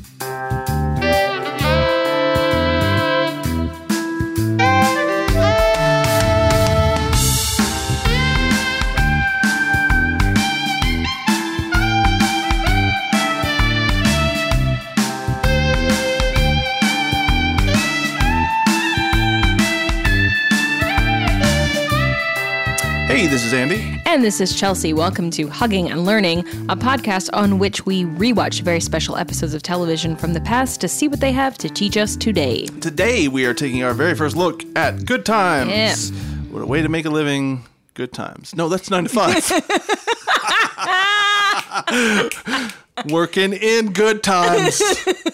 Mm-hmm. And this is Chelsea. Welcome to Hugging and Learning, a podcast on which we rewatch very special episodes of television from the past to see what they have to teach us today. Today we are taking our very first look at Good Times. Yeah. What a way to make a living. Good times. No, that's nine to five. Working in good times.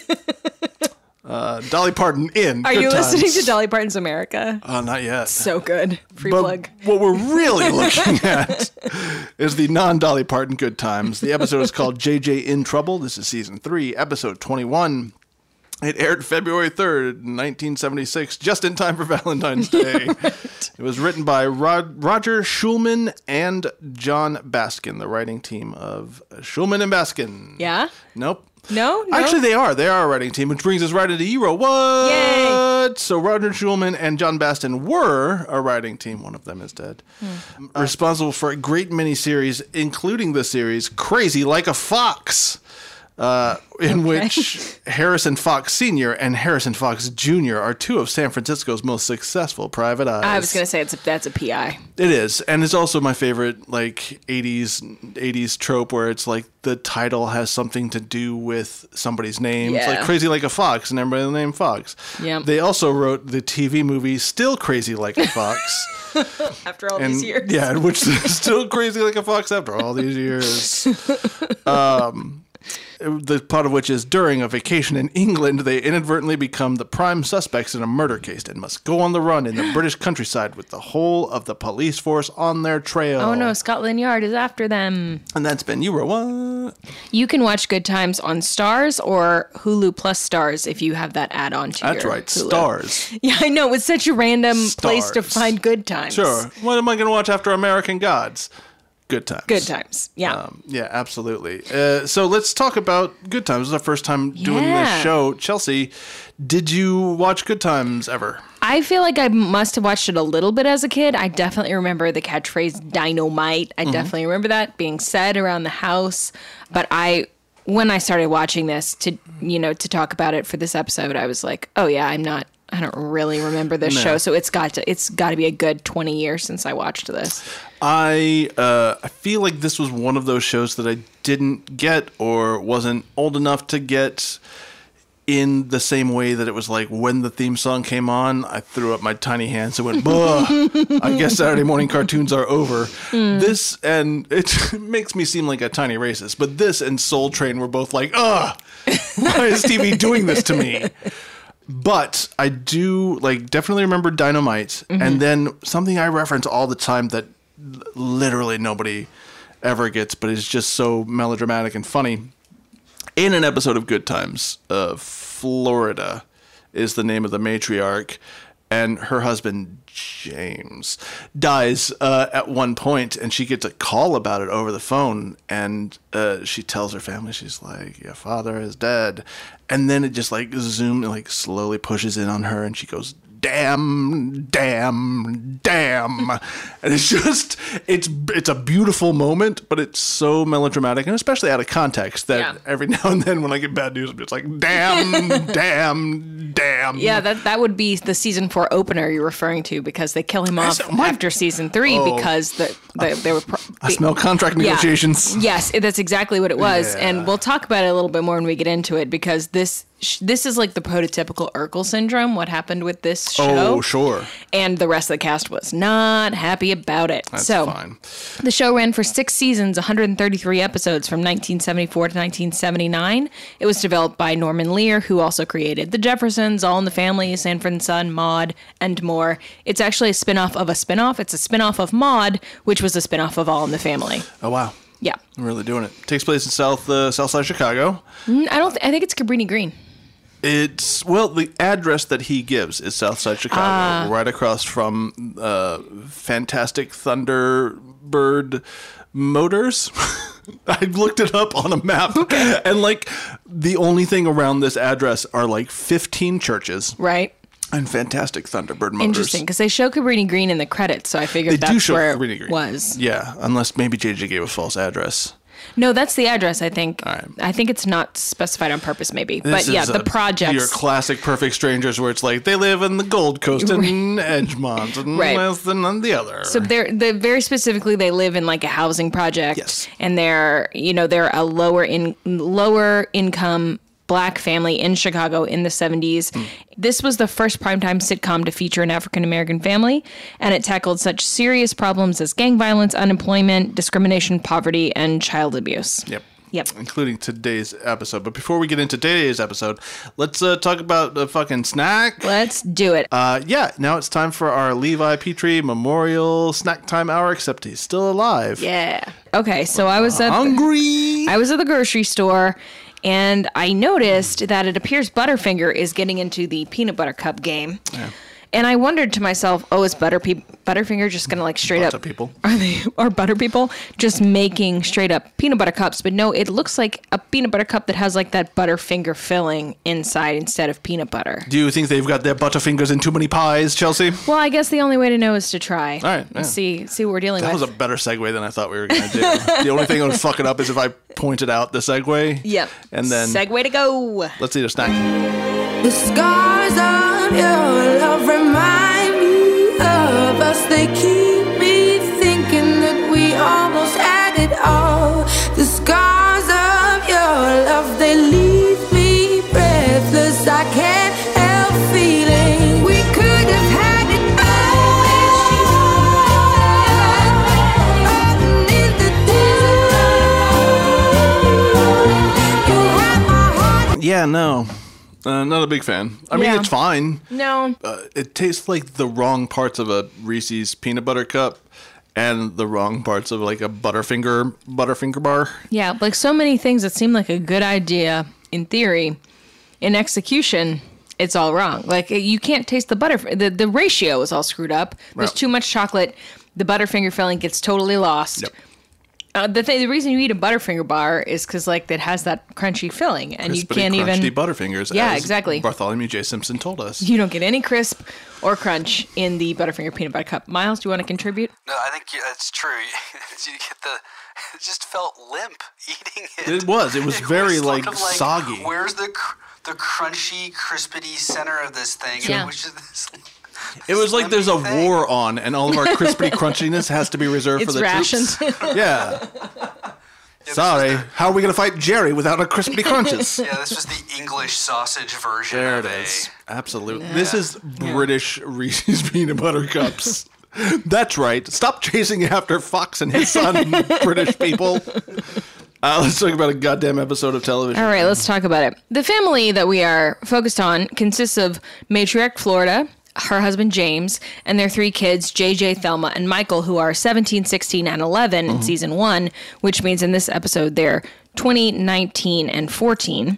Uh, Dolly Parton in. Are good you times. listening to Dolly Parton's America? Uh, not yet. So good. Free But plug. what we're really looking at is the non Dolly Parton Good Times. The episode is called JJ in Trouble. This is season three, episode 21. It aired February 3rd, 1976, just in time for Valentine's Day. It was written by Rod- Roger Schulman and John Baskin, the writing team of Schulman and Baskin. Yeah? Nope. No? No? Actually, they are. They are a writing team, which brings us right into Euro. What? Yay. So Roger Schulman and John Baskin were a writing team. One of them is dead. Hmm. Responsible for a great many series, including the series Crazy Like a Fox. Uh, in which Harrison Fox Sr. and Harrison Fox Jr. are two of San Francisco's most successful private eyes. I was going to say it's a, that's a PI. It is, and it's also my favorite like '80s '80s trope where it's like the title has something to do with somebody's name. It's like Crazy Like a Fox, and everybody named Fox. Yep. They also wrote the TV movie Still Crazy Like a Fox, After all and these years. yeah, which is still crazy like a fox after all these years. Um, the plot of which is during a vacation in England, they inadvertently become the prime suspects in a murder case and must go on the run in the British countryside with the whole of the police force on their trail. Oh no, Scotland Yard is after them. And that's been you were what? You can watch Good Times on Starz or Hulu Plus Starz if you have that add on to That's your right, Hulu. Starz. Yeah, I know. It's such a random place to find Good Times. Sure. What am I going to watch after American Gods? Good times. Good Times. Yeah. Um, yeah, absolutely. Uh, so let's talk about Good Times. This is our first time doing this show. Chelsea, did you watch Good Times ever? I feel like I must have watched it a little bit as a kid. I definitely remember the catchphrase dynamite. Mm-hmm. I definitely remember that being said around the house. But I when I started watching this to you know, to talk about it for this episode, I was like, Oh yeah, I'm not I don't really remember this No. show, so it's got to it's got to be a good 20 years since I watched this. I uh, I feel like this was one of those shows that I didn't get or wasn't old enough to get in the same way that it was like when the theme song came on, I threw up my tiny hands and went, "Bah! I guess Saturday morning cartoons are over." This and it makes me seem like a tiny racist, but this and Soul Train were both like, "Ugh, why is TV doing this to me?" But I do like definitely remember Dynamite, and then something I reference all the time that l- literally nobody ever gets, but is just so melodramatic and funny. In an episode of Good Times, uh, Florida is the name of the matriarch, and her husband James dies uh, at one point, and she gets a call about it over the phone, and uh, she tells her family, she's like, "Your father is dead," and then it just like zoom, like slowly pushes in on her, and she goes. Damn, damn, damn. And it's just it's it's a beautiful moment, but it's so melodramatic and especially out of context that Yeah. every now and then when I get bad news, I'm just like, damn, damn, damn. Yeah, that that would be the season four opener you're referring to because they kill him off my- after season three Oh. because the, the they were. Pro- I smell contract Yeah. negotiations. Yes, that's exactly what it was, Yeah. and we'll talk about it a little bit more when we get into it because this sh- this is like the prototypical Urkel syndrome. What happened with this show? Oh, sure. And the rest of the cast was not happy about it. That's so fine. the show ran for six seasons, 133 episodes from 1974 to 1979. It was developed by Norman Lear, who also created The Jeffersons, All in the Family, Sanford and Son, Maude, and more. It's actually a spin-off of a spin-off. It's a spin-off of Maude, which was a spin-off of All in the Family. Oh wow. Yeah. I'm really doing it. Takes place in South uh, South Side Chicago. Mm, I don't. Th- I think it's Cabrini Green. It's well, the address that he gives is Southside Chicago, right across from uh, Fantastic Thunderbird Motors. I looked it up on a map, and like the only thing around this address are like 15 churches Right. and Fantastic Thunderbird Motors. Interesting, because they show Cabrini Green in the credits, so I figured They that's where it Green. was. Yeah, unless maybe JJ gave a false address. No, that's the address. I think. right. I think it's not specified on purpose, maybe. but yeah, the project. Your classic perfect strangers where it's like they live in the Gold Coast and Edgemont and Right. less than on the other. So they're they very specifically they live in like a housing project. Yes. And they're you know they're a lower in lower income black family in Chicago in the 70s. Hmm. This was the first primetime sitcom to feature an African American family and it tackled such serious problems as gang violence, unemployment, discrimination, poverty and child abuse. Yep. Yep. Including today's episode. But before we get into today's episode, let's uh, talk about the fucking snack. Let's do it. Uh, yeah, now it's time for our Levi Petrie Memorial Snack Time Hour, except he's still alive. yeah. Okay, so I was at Hungry. I was at the grocery store and I noticed that it appears Butterfinger is getting into the peanut butter cup game. And I wondered to myself, oh, is Butter Pe- Butterfinger just gonna like straight Butter up people. Are they are butter people just making straight up peanut butter cups? But no, it looks like a peanut butter cup that has like that Butterfinger filling inside instead of peanut butter. Do you think they've got their butterfingers in too many pies, Chelsea? Well, I guess the only way to know is to try. All right, yeah. See see what we're dealing That with. That was a better segue than I thought we were going to do. the only thing that would fuck it up is if I pointed out the segue. yep. And then segue to go. let's eat a snack. The scars of your love remind me of us. They keep me thinking that we almost had it all. The scars of your love, they leave me breathless. I can't help feeling. Yeah, no. Uh, not a big fan. I mean, Yeah. it's fine. No. Uh, it tastes like the wrong parts of a Reese's peanut butter cup and the wrong parts of like a Butterfinger Butterfinger bar. Yeah, like so many things that seem like a good idea in theory, in execution, it's all wrong. Like you can't taste the butter. The the ratio is all screwed up. There's Right. too much chocolate. The Butterfinger filling gets totally lost. Yep. Uh, the thing, the reason you eat a Butterfinger bar is because like it has that crunchy filling, and you Crispity can't crunchy even. Butterfingers. Yeah, as exactly. Bartholomew J. Simpson told us. You don't get any crisp or crunch in the Butterfinger peanut butter cup. Miles, do you want to contribute? No, I think you- that's true. you get the. It just felt limp eating it. It was. It was very, like, sort of soggy. Where's the cr- the crunchy, crispity center of this thing? Yeah. Which is this, It was like there's a thing. war on, and all of our crispy crunchiness has to be reserved It's for the rationed. troops. Yeah. Sorry. How are we going to fight Jerry without a crispy crunches? Yeah, this was the English sausage version. There of it a- is. Absolutely. This is British Reese's peanut butter cups. That's right. Stop chasing after Fox and his son, British people. Uh, let's talk about a goddamn episode of television. All right, let's talk about it. The family that we are focused on consists of matriarch Florida, her husband James, and their three kids, JJ, Thelma, and Michael, who are 17, 16, and 11 in mm-hmm. season one, which means in this episode they're 20, 19, and 14.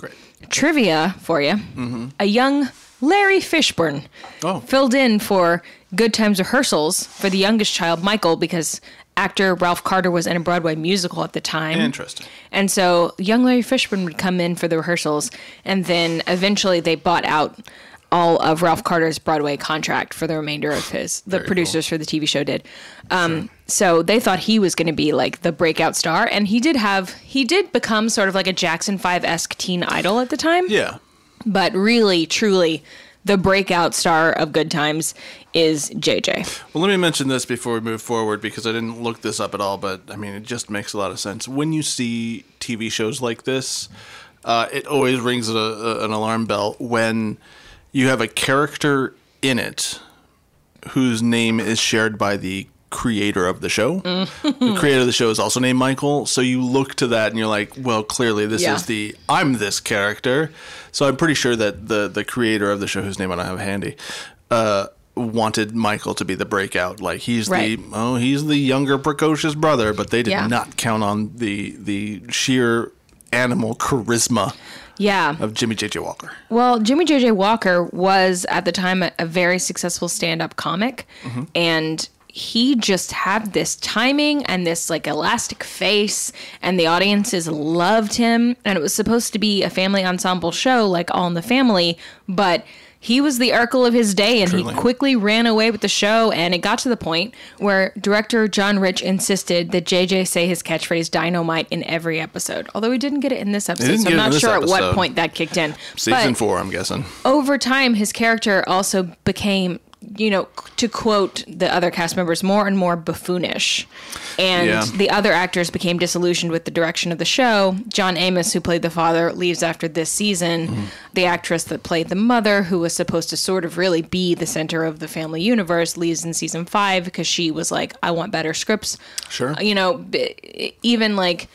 Trivia for you mm-hmm. a young Larry Fishburne Oh. filled in for Good Times rehearsals for the youngest child, Michael, because actor Ralph Carter was in a Broadway musical at the time. Interesting. And so young Larry Fishburne would come in for the rehearsals, and then eventually they bought out all of Ralph Carter's Broadway contract for the remainder of his. The Very producers for the TV show did. Um, So they thought he was going to be like the breakout star, and he did have he did become sort of like a Jackson Five esque teen idol at the time. Yeah. But really, truly, the breakout star of Good Times is JJ. Well, let me mention this before we move forward because I didn't look this up at all, but I mean, it just makes a lot of sense. When you see TV shows like this, uh, it always rings a, a, an alarm bell when you have a character in it whose name is shared by the creator of the show. the creator of the show is also named Michael. So you look to that and you're like, well, clearly this Yeah. is the I'm this character. So I'm pretty sure that the the creator of the show, whose name I don't have handy, uh, wanted Michael to be the breakout. Like he's Right. the oh he's the younger precocious brother, but they did Yeah. not count on the the sheer animal charisma Yeah. of Jimmie J.J. Walker. Well, Jimmie J.J. Walker was at the time a, a very successful stand up comic. Mm-hmm. And he just had this timing and this like elastic face, and the audiences loved him. And it was supposed to be a family ensemble show like All in the Family, but. He was the Urkel of his day, and Truly. he quickly ran away with the show. And it got to the point where director John Rich insisted that JJ say his catchphrase "dynamite" in every episode. Although he didn't get it in this episode, so I'm not sure at what point that kicked in. Season But- four, I'm guessing. over time, his character also became, you know, to quote the other cast members, more and more buffoonish. And Yeah. the other actors became disillusioned with the direction of the show. John Amos, who played the father, leaves after this season. Mm-hmm. The actress that played the mother, who was supposed to sort of really be the center of the family universe, leaves in season five because she was like, I want better scripts. Sure. You know, even like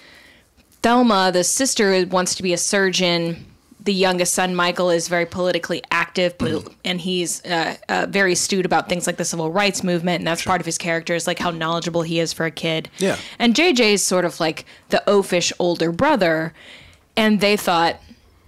Thelma, the sister, wants to be a surgeon. The youngest son, Michael, is very politically active, Mm-hmm. and he's uh, uh, very astute about things like the civil rights movement, and that's part of his character is like how knowledgeable he is for a kid. Yeah. And JJ is sort of like the oafish older brother, and they thought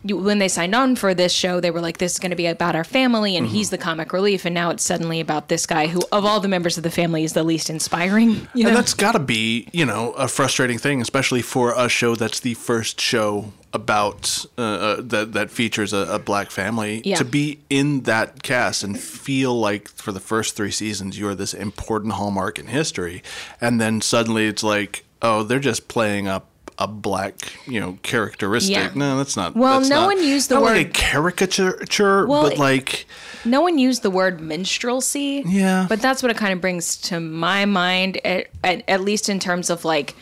you- when they signed on for this show, they were like, "This is going to be about our family," and Mm-hmm. he's the comic relief, and now it's suddenly about this guy who, of all the members of the family, is the least inspiring. You know? And that's got to be, you know, a frustrating thing, especially for a show that's the first show about uh, uh, that that features a, a black family Yeah. to be in that cast and feel like for the first three seasons you're this important hallmark in history, and then suddenly it's like, oh, they're just playing up a black, you know, characteristic. Yeah. No, that's not. Well, that's no not- one used the not like word- a caricature, Well, but like. no one used the word minstrelsy. Yeah. But that's what it kind of brings to my mind, at, at, at least in terms of like,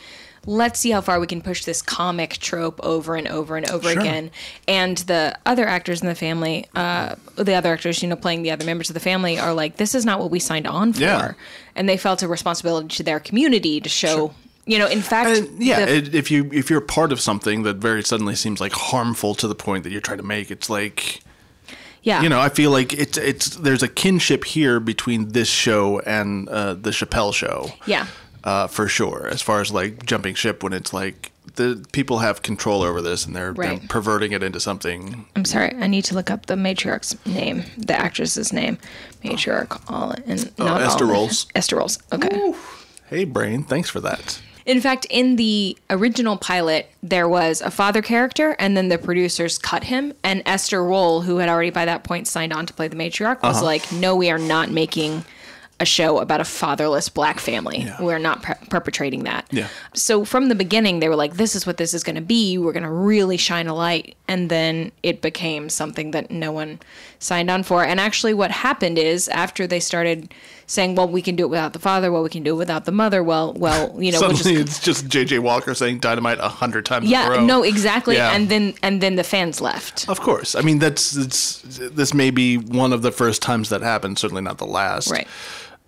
let's see how far we can push this comic trope over and over and over Sure. again. And the other actors in the family, uh, the other actors, you know, playing the other members of the family are like, this is not what we signed on for. Yeah. And they felt a responsibility to their community to show. You know, in fact, And yeah, the- if you if you're part of something that very suddenly seems like harmful to the point that you're trying to make, it's like yeah, you know, I feel like it's it's there's a kinship here between this show and uh, the Chappelle show. yeah. uh, for sure. As far as like jumping ship, when it's like the people have control over this and they're, they're perverting it into something. I'm sorry, I need to look up the matriarch's name, the actress's name. Matriarch all and not Oh, Esther all- Rolls. Esther Rolls. Okay. Hey, brain, thanks for that. In fact, in the original pilot, there was a father character, and then the producers cut him. And Esther Rolle, who had already by that point signed on to play the matriarch, was Uh-huh. like, "No, we are not making a show about a fatherless black family. Yeah. We're not per- perpetrating that." Yeah. So from the beginning, they were like, "This is what this is going to be. We're going to really shine a light." And then it became something that no one signed on for. And actually, what happened is after they started saying, "Well, we can do it without the father. Well, we can do it without the mother. Well, well, you know, Suddenly, it's just J.J. Walker saying dynamite a hundred times. yeah, row. no, exactly. Yeah. And then and then the fans left. Of course. I mean, that's it's this may be one of the first times that happened. Certainly not the last. Right.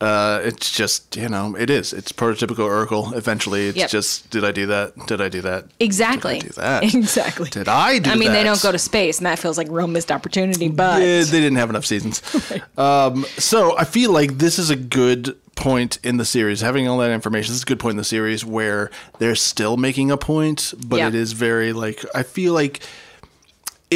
Uh, it's just you know, it is. It's prototypical Urkel. Eventually, it's Yep. just did I do that? Did I do that? Exactly. Did I do that? Exactly. Did I do I mean, they don't go to space, and that feels like real missed opportunity. But Yeah, they didn't have enough seasons. um, so I feel like this is a good point in the series. Having all that information, this is a good point in the series where they're still making a point, but Yeah. it is very like I feel like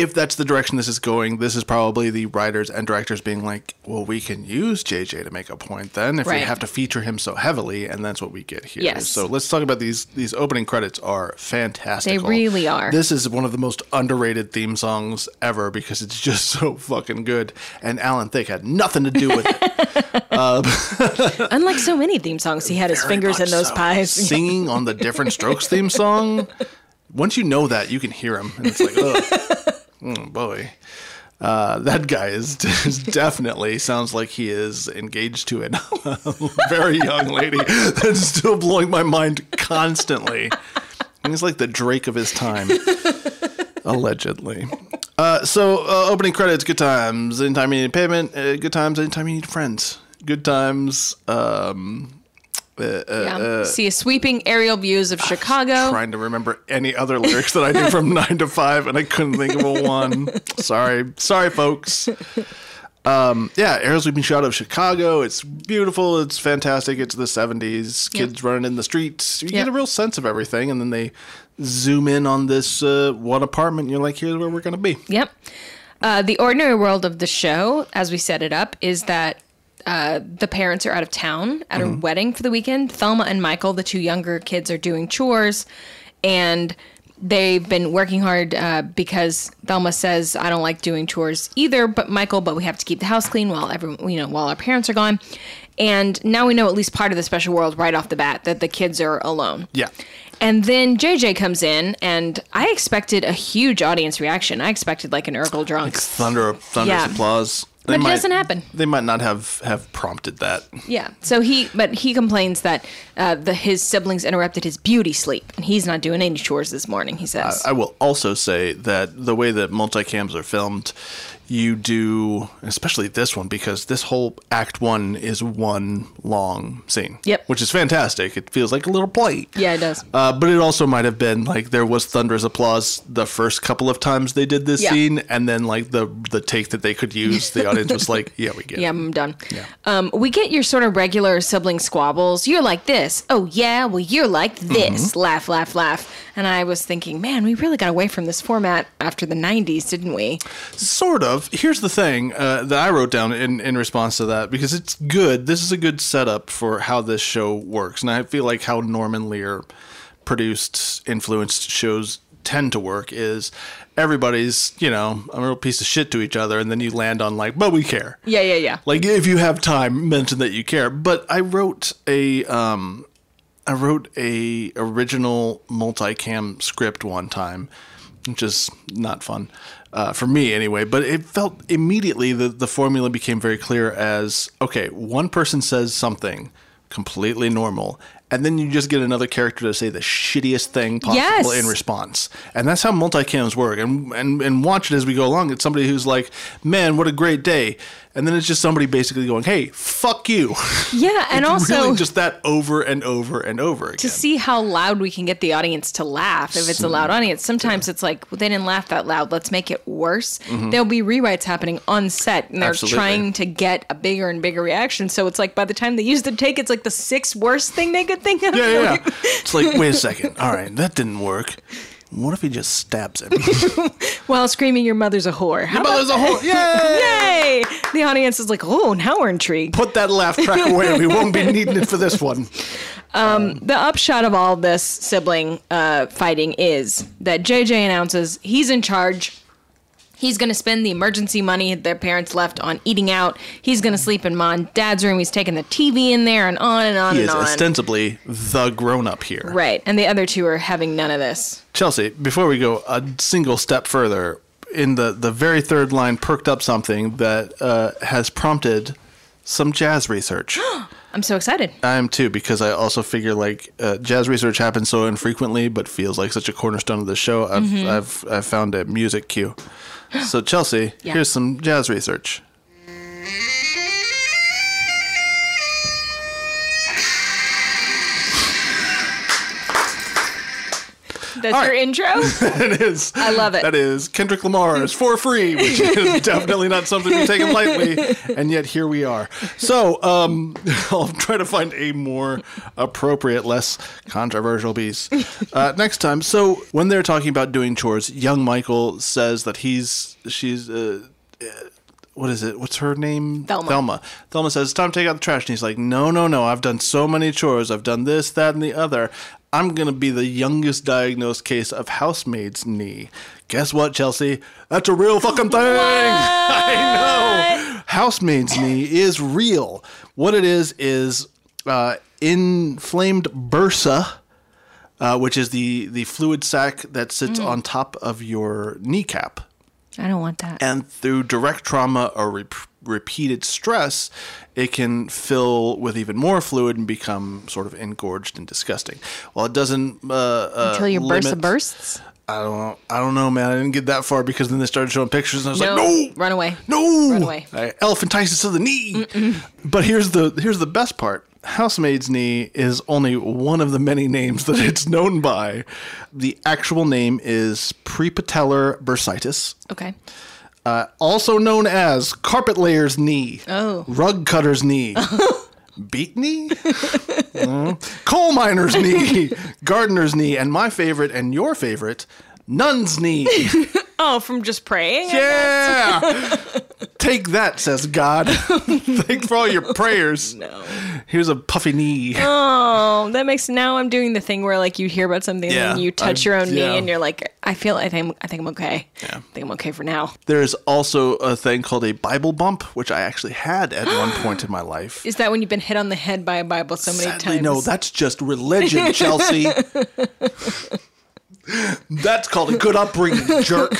if that's the direction this is going, this is probably the writers and directors being like, well, we can use JJ to make a point then if we have to feature him so heavily, and that's what we get here. Yes. So let's talk about these. These opening credits are fantastic. They really are. This is one of the most underrated theme songs ever because it's just so fucking good. And Alan Thicke had nothing to do with it. Um, unlike so many theme songs, he had his fingers in those so. pies. Singing on the Diff'rent Strokes theme song. Once you know that, you can hear him, and it's like, oh, boy. Uh, that guy is, is definitely sounds like he is engaged to a very young lady that's still blowing my mind constantly. He's like the Drake of his time, allegedly. Uh, so, uh, opening credits, good times. Anytime you need payment, uh, good times. Anytime you need friends, good times. Um, yeah. See sweeping aerial views of Chicago. trying to remember any other lyrics that I knew from nine to five, and I couldn't think of a one. Sorry, sorry, folks. Um, yeah, Arrows being shot of Chicago. It's beautiful. It's fantastic. It's the 70s. Kids running in the streets. You Yep. get a real sense of everything. And then they zoom in on this uh, one apartment. And you're like, here's where we're going to be. Yep. Uh, the ordinary world of the show, as we set it up, is that uh, the parents are out of town at a wedding for the weekend. Thelma and Michael, the two younger kids, are doing chores, and they've been working hard uh, because Thelma says, "I don't like doing chores either." But Michael, but we have to keep the house clean while everyone, you know, while our parents are gone. And now we know at least part of the special world right off the bat that the kids are alone. Yeah. And then JJ comes in, and I expected a huge audience reaction. I expected like an Urkel drunk. Thunder, thunderous Yeah. applause. They But it doesn't happen. They might not have, have prompted that. Yeah. So he, but he complains that uh, the his siblings interrupted his beauty sleep, and he's not doing any chores this morning. He says. I will also say that the way that multicams are filmed, you do, especially this one, because this whole act one is one long scene. Yep. Which is fantastic. It feels like a little play. yeah, it does. Uh, but it also might have been like there was thunderous applause the first couple of times they did this Yeah. scene, and then like the the take that they could use, the audience was like, "Yeah, we get Yeah, it." I'm done. Yeah. Um, we get your sort of regular sibling squabbles. You're like this. Oh yeah. Well, you're like this. Laugh, laugh, laugh. And I was thinking, man, we really got away from this format after the '90s, didn't we? Sort of. Here's the thing uh, that I wrote down in, in response to that because it's good. This is a good setup for how this show works. And I feel like how Norman Lear produced, influenced shows tend to work is everybody's, you know, a real piece of shit to each other. And then you land on, like, but we care. Yeah, yeah, yeah. Like, if you have time, mention that you care. But I wrote a. Um, I wrote a original multicam script one time, which is not fun uh, for me anyway. But it felt immediately that the formula became very clear as okay, one person says something completely normal, and then you just get another character to say the shittiest thing possible Yes. in response, and that's how multicams work. And and and watch it as we go along. It's somebody who's like, "Man, what a great day," and then it's just somebody basically going, "Hey, fuck you." Yeah, and also really just that over and over and over again. to see how loud we can get the audience to laugh if it's a loud audience. Sometimes it's like well, they didn't laugh that loud. Let's make it worse. There'll be rewrites happening on set, and they're Mm-hmm. Absolutely. trying to get a bigger and bigger reaction. So it's like by the time they use the take, it's like the sixth worst thing they could think of. yeah, yeah, yeah. It's like, wait a second. All right, that didn't work. What if he just stabs him? While screaming, "Your mother's a whore." How about there's a whole yay! Yay! The audience is like, "Oh, now we're intrigued." Put that laugh track away. We won't be needing it for this one. the upshot of all this sibling uh, fighting is that JJ announces he's in charge. He's going to spend the emergency money their parents left on eating out. He's going to sleep in mom dad's room. He's taking the TV in there and on and on He and is on. ostensibly the grown-up here. right. And the other two are having none of this. Chelsea, before we go a single step further, in the, the very third line, perked up something that uh, has prompted some jazz research. I'm so excited. I am too because I also figure like uh, jazz research happens so infrequently, but feels like such a cornerstone of the show. I've Mm-hmm. I've I've found a music cue. So Chelsea, Yeah. here's some jazz research. That's your intro? It is. I love it. That is Kendrick Lamar's for free, which is definitely not something to take lightly. And yet here we are. So um, I'll try to find a more appropriate, less controversial piece uh, next time. So when they're talking about doing chores, young Michael says that he's she's. Uh, what is it? What's her name? Thelma. Thelma. Thelma says, It's time to take out the trash. And he's like, No, no, no. I've done so many chores. I've done this, that, and the other. I'm going to be the youngest diagnosed case of housemaid's knee. Guess what, Chelsea? That's a real fucking thing. I know. Housemaid's knee is real. What it is is uh, inflamed bursa. Uh, which is the, the fluid sac that sits on top of your kneecap I don't want that. and through direct trauma or re- repeated stress, it can fill with even more fluid and become sort of engorged and disgusting. Well, it doesn't uh, uh, Until your limit- bursts? I don't know. I don't know, man. I didn't get that far because then they started showing pictures, and I was No. like, no, Run away. no, Run away. I elephantitis to the knee. But here's the here's the best part. Housemaid's knee is only one of the many names that it's known by. The actual name is prepatellar bursitis. Okay. uh, also known as carpet layer's knee, Oh. rug cutter's knee, beat knee, Mm. coal miner's knee, gardener's knee, and my favorite and your favorite, nun's knee. Oh, from just praying? Yeah. Take that, says God. Thanks for all your prayers. No. Here's a puffy knee. Oh, that makes now I'm doing the thing where like you hear about something Yeah, and you touch I'm- your own yeah. knee and you're like, I feel I think I think I'm okay. Yeah. I think I'm okay for now. There's also a thing called a Bible bump, which I actually had at one point in my life. Is that when you've been hit on the head by a Bible so many Sadly, times? no, that's just religion, Chelsea. That's called a good upbringing, jerk.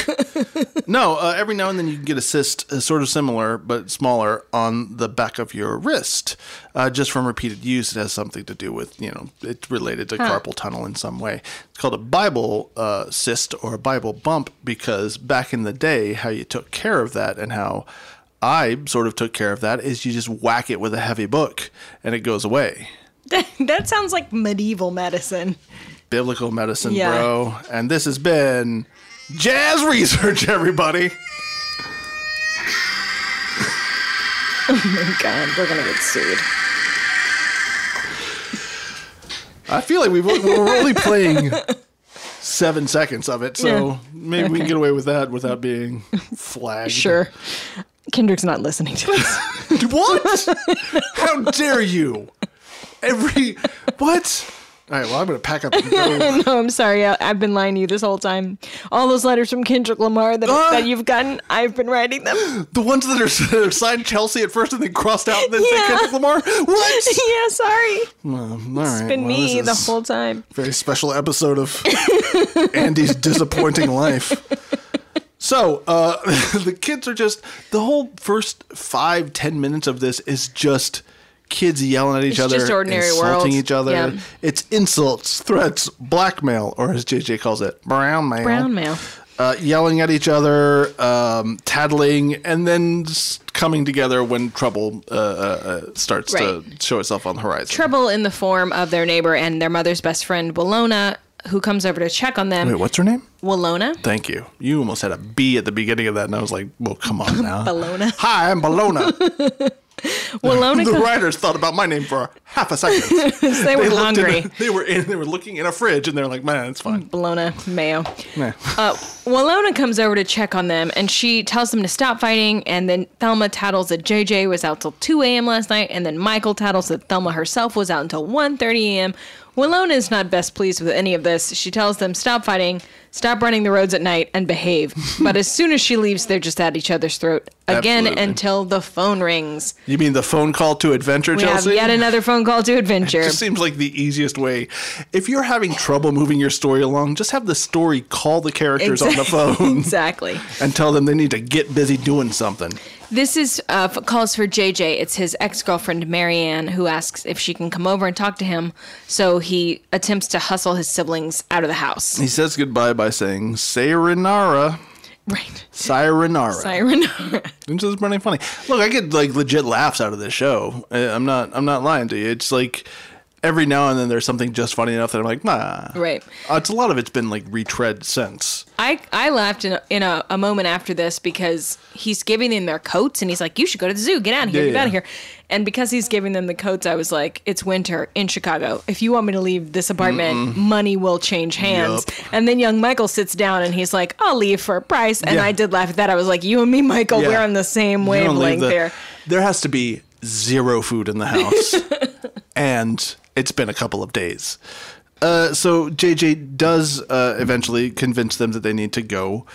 No, uh, every now and then you can get a cyst, uh, sort of similar but smaller, on the back of your wrist, uh, just from repeated use. It has something to do with you know it's related to carpal tunnel in some way. It's called a Bible uh, cyst or a Bible bump because back in the day, how you took care of that and how I sort of took care of that is you just whack it with a heavy book and it goes away that sounds like medieval medicine. Biblical medicine, Yeah. bro. And this has been Jazz Research, everybody. Oh my god, we're gonna get sued. I feel like we've, we're only playing seven seconds of it, so Yeah. maybe we can get away with that without being flagged. Sure. Kendrick's not listening to this. What? How dare you? Every. What? All right, well, I'm going to pack up and go. no, I'm sorry. I, I've been lying to you this whole time. All those letters from Kendrick Lamar that, Ah! that you've gotten, I've been writing them. The ones that are, that are signed Chelsea at first and then crossed out and then Yeah. Kendrick Lamar? What? yeah, sorry. All right, It's been well, me the whole time. very special episode of Andy's disappointing life. So, uh, the kids are just the whole first five, ten minutes of this is just kids yelling at each It's other, just ordinary insulting world. each other. Yeah. It's insults, threats, blackmail, or as JJ calls it, brown mail. Brown mail. Uh, yelling at each other, um, tattling, and then coming together when trouble uh, uh, uh, starts to show itself on the horizon. Trouble in the form of their neighbor and their mother's best friend, Willona, who comes over to check on them. Wait, what's her name? Willona? Thank you. You almost had a B at the beginning of that, and I was like, well, come on now. Bologna. Hi, I'm Bologna. Willona the writers thought about my name for half a second. they were in- hungry. they were in. They were looking in a fridge, and they're like, "Man, it's fine." Bologna mayo. Nah. Uh, Willona comes over to check on them, and she tells them to stop fighting. And then Thelma tattles that JJ was out till 2 a.m. last night, and then Michael tattles that Thelma herself was out until 1:30 a.m. Willona is not best pleased with any of this. She tells them stop fighting, stop running the roads at night, and behave. but as soon as she leaves, they're just at each other's throat again Absolutely. until the phone rings. You mean the phone call to adventure, We Chelsea? have yet another phone call to adventure. It Just seems like the easiest way. If you're having trouble moving your story along, just have the story call the characters on the phone exactly. and tell them they need to get busy doing something. This is uh, calls for JJ. It's his ex girlfriend Marianne who asks if she can come over and talk to him. So he attempts to hustle his siblings out of the house. He says goodbye by saying "Sayonara, Right. sayonara." Siren. Which is pretty funny. Look, I get like legit laughs out of this show. I'm not. I'm not lying to you. It's like every now and then there's something just funny enough that I'm like, nah. right. Uh, it's a lot of it's been like retread since. I, I laughed in, a, in a, a moment after this because he's giving them their coats and he's like, You should go to the zoo. Get out of here. Yeah, get out of here. And because he's giving them the coats, I was like, It's winter in Chicago. If you want me to leave this apartment, money will change hands. Yup. And then young Michael sits down and he's like, I'll leave for a price. And Yeah. I did laugh at that. I was like, You and me, Michael, Yeah. we're on the same wavelength the- there. There has to be zero food in the house, and it's been a couple of days. Uh, so JJ does uh, eventually convince them that they need to go.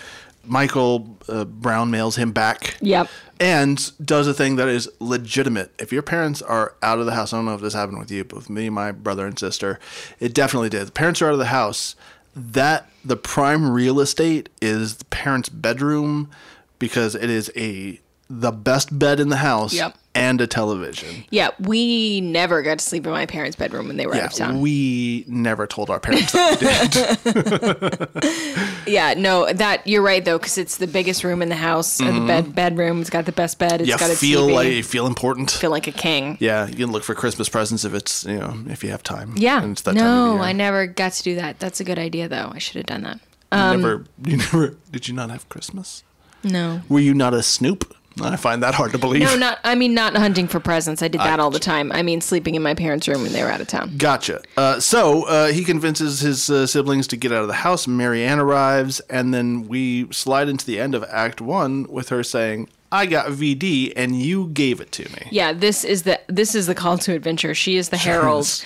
Michael uh, Brown mails him back. Yep. and does a thing that is legitimate. If your parents are out of the house, I don't know if this happened with you, but with me, my brother and sister, it definitely did. The parents are out of the house. That the prime real estate is the parents' bedroom because it is a the best bed in the house Yep. and a television. Yeah, we never got to sleep in my parents' bedroom when they were Yeah, out of town. we never told our parents that we did. Yeah, no, that you're right though, because it's the biggest room in the house, or the bed bedroom. It's got the best bed. It's you got a feel TV. like you feel important. feel like a king. yeah, you can look for Christmas presents if it's you know if you have time. Yeah. and it's that no. I never got to do that. That's a good idea though. I should have done that. You Um, never, you never, did you not have Christmas? No. Were you not a snoop? I find that hard to believe. No, not. I mean, not hunting for presents. I did that all the time. I mean, sleeping in my parents' room when they were out of town. Gotcha. Uh, so uh, he convinces his uh, siblings to get out of the house. Marianne arrives, and then we slide into the end of Act One with her saying, "I got VD, and you gave it to me." Yeah, this is the this is the call to adventure. She is the herald.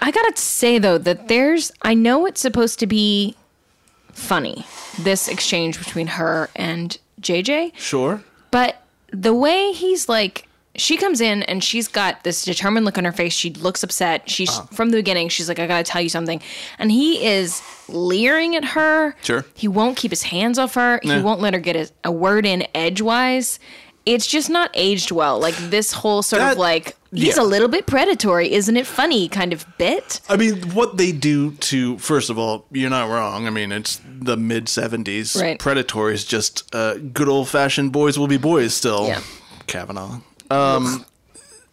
I gotta say though that there's. I know it's supposed to be funny. This exchange between her and JJ. Sure. But the way he's like, she comes in and she's got this determined look on her face. She looks upset. She's Uh-huh. from the beginning. She's like, I gotta tell you something. And he is leering at her. Sure. He won't keep his hands off her. He won't let her get a, a word in edgewise. It's just not aged well. Like this whole sort That- of like, he's yeah. a little bit predatory, isn't it funny kind of bit? I mean, what they do to first of all, you're not wrong. I mean, it's the mid '70s. Right. Predator is just uh, good old fashioned boys will be boys still. Yeah. Kavanaugh. Um,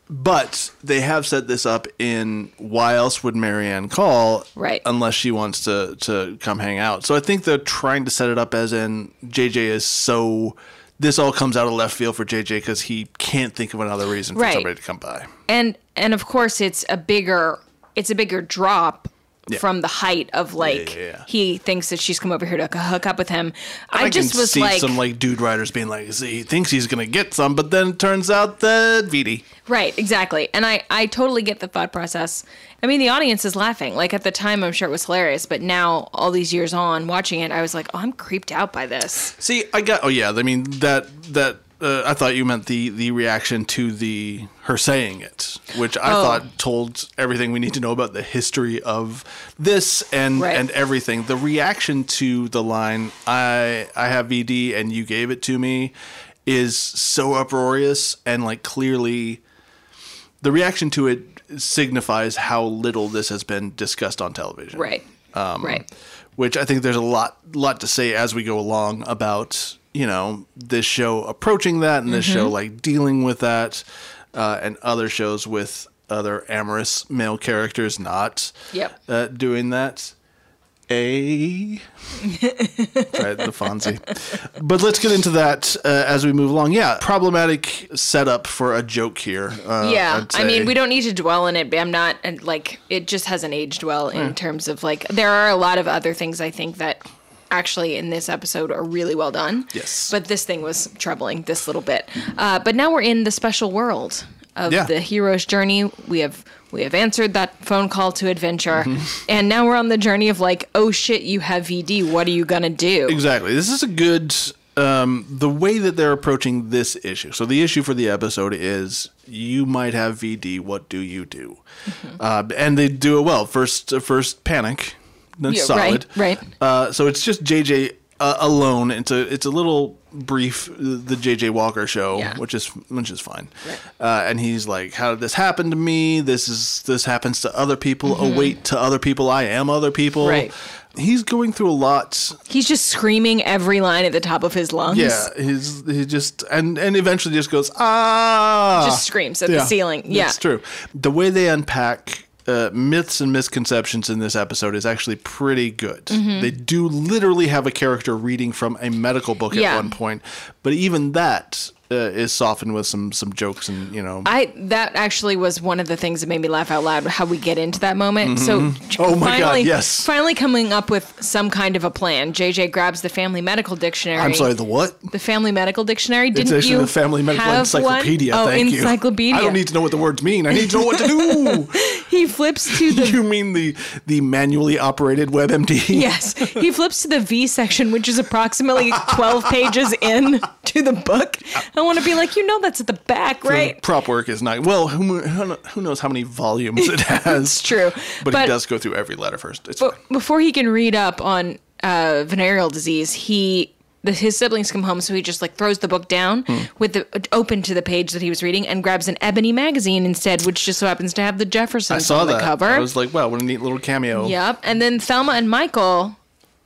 but they have set this up in why else would Marianne call? Right. Unless she wants to to come hang out. So I think they're trying to set it up as in JJ is so. This all comes out of left field for JJ because he can't think of another reason for Right. somebody to come by. and and of course it's a bigger it's a bigger drop Yeah. from the height of like Yeah, he thinks that she's come over here to hook up with him. I, I, just was see like, some like dude writers being like, "See, he thinks he's gonna get some, but then it turns out that VD. right, exactly. And I I totally get the thought process. I mean, the audience is laughing. Like at the time, I'm sure it was hilarious, but now all these years on, watching it, I was like, oh, I'm creeped out by this. See, I got. Oh yeah, I mean that that. Uh, I thought you meant the the reaction to the her saying it, which I Oh. thought told everything we need to know about the history of this and Right. and everything. The reaction to the line "I I have VD and you gave it to me" is so uproarious and like clearly the reaction to it signifies how little this has been discussed on television. Right. Um, right. Which I think there's a lot lot to say as we go along about you know this show approaching that and this Mm-hmm. show like dealing with that uh, and other shows with other amorous male characters not Yep. uh, doing that. A right, the Fonzie. But let's get into that uh, as we move along. Yeah, problematic setup for a joke here. Uh, yeah I'd mean we don't need to dwell in it but i'm not and, like it just hasn't aged well in Hmm. terms of like there are a lot of other things i think that actually in this episode are really well done Yes. but this thing was troubling this little bit uh, but now we're in the special world of Yeah. the hero's journey we have we have answered that phone call to adventure Mm-hmm. and now we're on the journey of like oh shit you have vd what are you gonna do Exactly. This is a good um, the way that they're approaching this issue. So the issue for the episode is you might have VD. What do you do? Mm-hmm. Uh, and they do it well. First, uh, first panic. That's Yeah, solid. right, right. Uh, so it's just JJ uh, alone. It's a it's a little brief uh, the JJ Walker show, Yeah. which is which is fine. Uh, and he's like, "How did this happen to me? This is this happens to other people. Oh wait, to other people, I am other people." Mm-hmm. Right. He's going through a lot he's just screaming every line at the top of his lungs yeah, he's he just and and eventually just goes ah, Just screams at the ceiling. Yeah. it's true. The way they unpack uh, myths and misconceptions in this episode is actually pretty good. Mm-hmm. They do literally have a character reading from a medical book Yeah. at one point, but even that uh, is softened with some some jokes and you know. I that actually was one of the things that made me laugh out loud. How we get into that moment. So Oh my God, finally, yes. finally coming up with some kind of a plan. JJ grabs the Family Medical Dictionary. I'm sorry, the what? the Family Medical Dictionary. Didn't It's you the Family Medical have Encyclopedia. One? Oh, thank you. encyclopedia. I don't need to know what the words mean. I need to know what to do. He flips to the you mean the the manually operated WebMD? yes. He flips to the V section, which is approximately twelve pages in to the book. Want to be like, you know, that's at the back, right? Prop work is not well. Who, who knows how many volumes it has? It's true. but, But- he does go through every letter first. It's But before he can read up on uh, venereal disease, he his siblings come home, so he just like throws the book down Hmm. with the open to the page that he was reading, and grabs an Ebony magazine instead, which just so happens to have the Jefferson. I Jeffersons saw on the that. cover. I was like, wow, what a neat little cameo. Yep, and then Thelma and Michael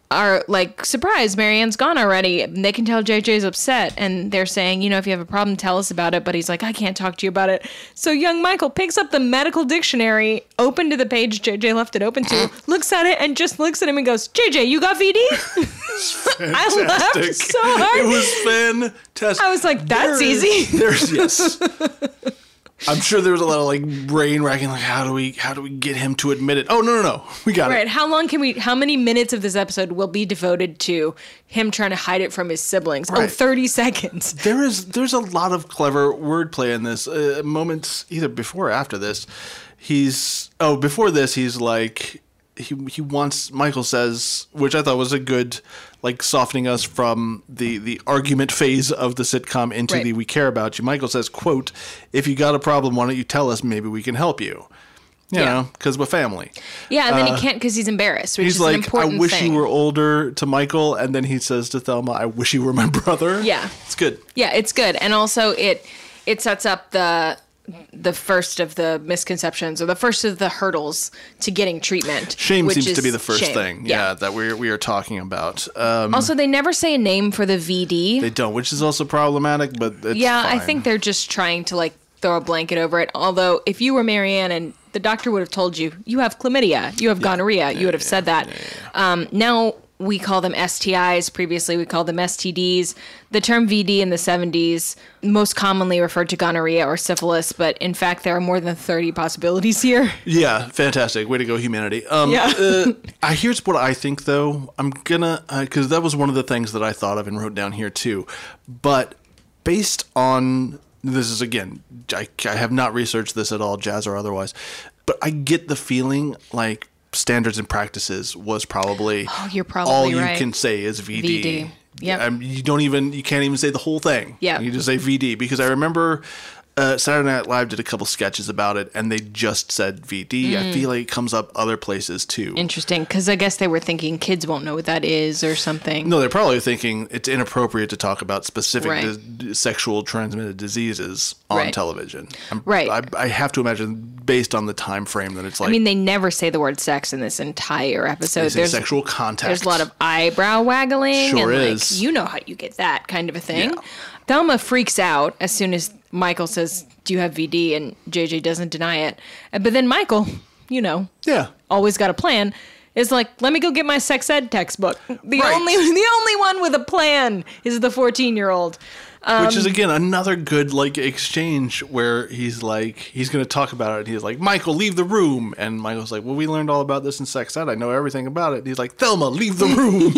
are like, surprised Marianne's gone already. They can tell JJ's upset. And they're saying, you know, if you have a problem, tell us about it. But he's like, I can't talk to you about it. So young Michael picks up the medical dictionary, open to the page JJ left it open to, looks at it, and just looks at him and goes, JJ, you got VD? I laughed so hard. It was fantastic. I was like, that's There is- easy. There's yes. I'm sure there was a lot of like brain racking, like how do we how do we get him to admit it? Oh no no no, we got Right. it. Right? How long can we, how many minutes of this episode will be devoted to him trying to hide it from his siblings? Oh, 30 seconds. There is there's a lot of clever wordplay in this. Uh, moments either before or after this, he's oh before this he's like he he wants Michael says, which I thought was a good like softening us from the the argument phase of the sitcom into Right. the we care about you. Michael says, "quote If you got a problem, why don't you tell us? Maybe we can help you." You Yeah. know, because we're family. Yeah, and then he can't because he's embarrassed, which Uh, He's is an like, I wish thing. you were older to Michael, and then he says to Thelma, I wish you were my brother. Yeah. It's good. Yeah, it's good, and also it it sets up the the first of the misconceptions or the first of the hurdles to getting treatment. Shame which seems to be the first shame. thing, yeah, that we're we are talking about. Um, Also, they never say a name for the VD. they don't, which is also problematic, but it's yeah, I think they're just trying to like throw a blanket over it. Although, if you were Marianne and the doctor would have told you you have chlamydia, you have gonorrhea, you would have said that. Um, now we call them STIs. Previously, we called them STDs. The term VD in the 70s most commonly referred to gonorrhea or syphilis, but in fact, there are more than 30 possibilities here. Yeah, fantastic. Way to go, humanity. Um, Yeah. uh, I, here's what I think, though. I'm gonna because that was one of the things that I thought of and wrote down here too. But based on this is again, I, I have not researched this at all, jazz or otherwise. But I get the feeling like standards and practices was probably Oh, you're probably all you right. can say is VD. VD. Um, you don't even you can't even say the whole thing. Yeah. You just say VD because I remember uh, Saturday Night Live did a couple sketches about it and they just said VD. Mm. I feel like it comes up other places too. Interesting, because I guess they were thinking kids won't know what that is or something. no, they're probably thinking it's inappropriate to talk about specific Right. sexual transmitted diseases on Right. television. I'm- Right. I, I have to imagine, based on the time frame, that it's like I mean, they never say the word sex in this entire episode. There's sexual contact. There's a lot of eyebrow waggling. Sure and like, is. You know how you get that kind of a thing. Yeah. Thelma freaks out as soon as Michael says, Do you have VD? And JJ doesn't deny it. But then Michael, you know, yeah. always got a plan, is like, Let me go get my sex ed textbook. The Right. only the only one with a plan is the 14 year old. Which is um, again another good like exchange where he's like he's gonna talk about it and he's like, Michael, leave the room and Michael's like, Well, we learned all about this in sex ed. I know everything about it. And he's like, Thelma, leave the room.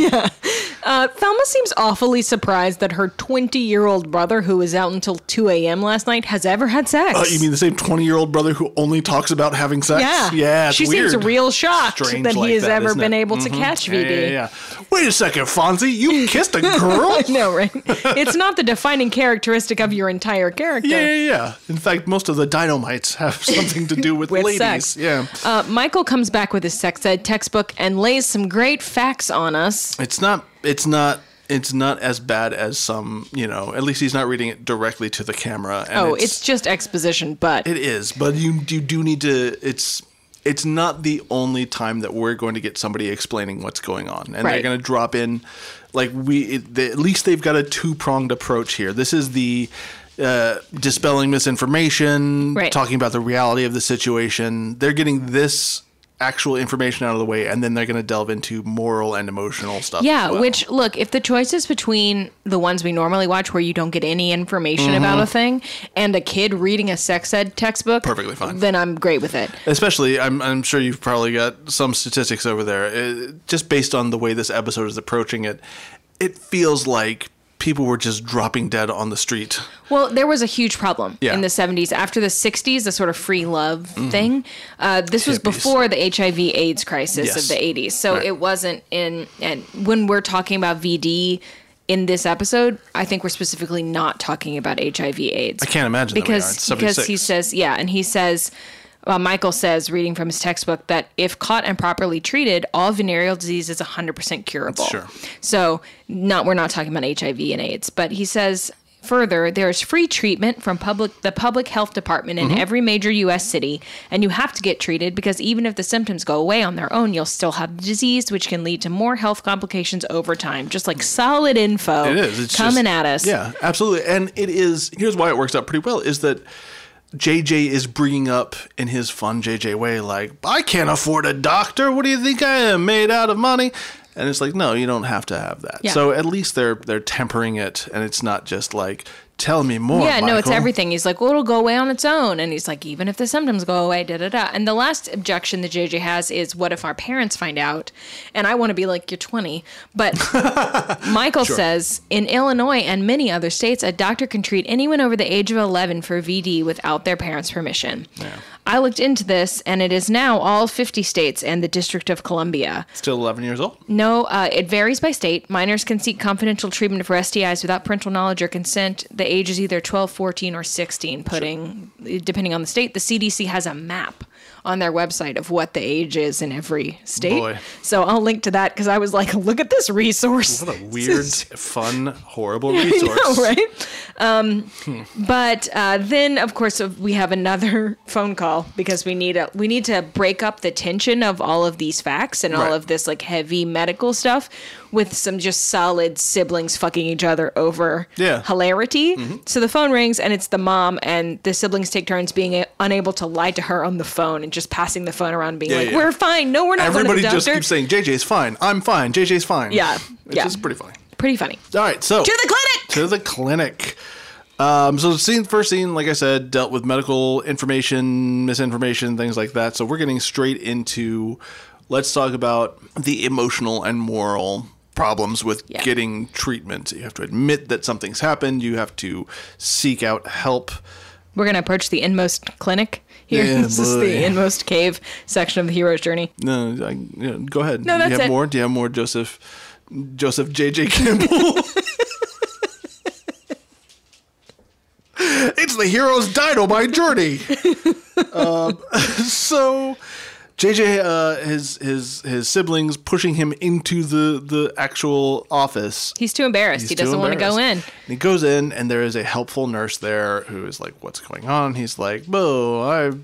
Uh, Thelma seems awfully surprised that her 20 year old brother, who was out until 2 a.m. last night, has ever had sex. Uh, you mean the same twenty year old brother who only talks about having sex? Yeah. Yeah. It's she weird. seems real shocked Strange that like he has that, ever been it? able to catch Yeah, VD. yeah, yeah. Wait a second, Fonzie, you kissed a girl? No, right? It's not the defining characteristic of your entire character. Yeah, yeah, yeah. In fact, most of the dynamites have something to do with, With ladies. sex. Yeah. Uh, Michael comes back with his sex ed textbook and lays some great facts on us. It's not. It's not. It's not as bad as some. You know. At least he's not reading it directly to the camera. And Oh, it's, just exposition, but It is, but you you do need to. It's it's not the only time that we're going to get somebody explaining what's going on, and they're going to drop in. Like we, it, they, at least they've got a two pronged approach here. This is the. Uh, dispelling misinformation, Right. talking about the reality of the situation. They're getting this actual information out of the way, and then they're going to delve into moral and emotional stuff. yeah, well. which look, if the choice is between the ones we normally watch where you don't get any information about a thing and a kid reading a sex ed textbook, Mm-hmm. Perfectly fine. then I'm great with it. Especially, I'm, I'm sure you've probably got some statistics over there. Uh just based on the way this episode is approaching it, it feels like people were just dropping dead on the street. Well, there was a huge problem Yeah. Mm-hmm. in the 70s. After the 60s, the sort of free love thing, uh, this was before the HIV AIDS crisis Yes. of the 80s. So Right. it wasn't in, and when we're talking about VD in this episode, I think we're specifically not talking about HIV AIDS. I can't imagine that we are. because because he says yeah, and he says. Uh, Michael says, reading from his textbook, that if caught and properly treated, all venereal disease is 100% curable. Sure. So, not we're not talking about HIV and AIDS, but he says Further, there is free treatment from public the public health department in every major U.S. city, and you have to get treated because even if the symptoms go away on their own, you'll still have the disease, which can lead to more health complications over time. Just like solid info It is. It's coming just- at us. Yeah, absolutely. And it is. Here's why it works out pretty well: is that JJ is bringing up in his fun JJ way, like, "I can't afford a doctor. What do you think I am, made out of money?" And it's like, no, you don't have to have that. Yeah. So at least they're they're tempering it, and it's not just like, "Tell me more." Yeah, no, it's everything. He's like, well, it'll go away on its own. And he's like, even if the symptoms go away, da da da. And the last objection that JJ has is, what if our parents find out? And I want to be like, you're 20. But Michael says, in Illinois and many other states, a doctor can treat anyone over the age of 11 for VD without their parents' permission. I looked into this, and it is now all 50 states and the District of Columbia. Still 11 years old. No, uh, it varies by state. Minors can seek confidential treatment for STIs without parental knowledge or consent. The age is either 12, 14, or 16, putting, depending on the state. The CDC has a map on their website of what the age is in every state. Boy. So I'll link to that because I was like, look at this resource. What a weird, fun, horrible resource. know, right? Um, But uh, then, of course, we have another phone call because we need a we need to break up the tension of all of these facts and all of this like heavy medical stuff with some just solid siblings fucking each other over Yeah. hilarity. So the phone rings and it's the mom, and the siblings take turns being a- unable to lie to her on the phone and just passing the phone around, being Yeah, like, yeah. "We're fine. No, we're not Everybody going to the just keeps saying, JJ's fine. I'm fine. JJ's fine. Yeah, It's yeah. just pretty funny. Pretty funny. All right, so To the clinic. to the clinic. Um, so the scene, first scene, like I said, dealt with medical information, misinformation, things like that. So we're getting straight into let's talk about the emotional and moral problems with Yeah. getting treatment. You have to admit that something's happened. You have to seek out help. We're going to approach the inmost clinic here. Yeah, this is the inmost cave section of the hero's journey. No, I, go ahead. No, that's Do you have it. more? Do you have more, Joseph? Joseph J.J. Campbell. it's the hero's dynamite journey. um, so, JJ, uh, his his his siblings pushing him into the the actual office. He's too embarrassed. He's he doesn't want to go in. And he goes in, and there is a helpful nurse there who is like, "What's going on?" He's like, "Bo, I."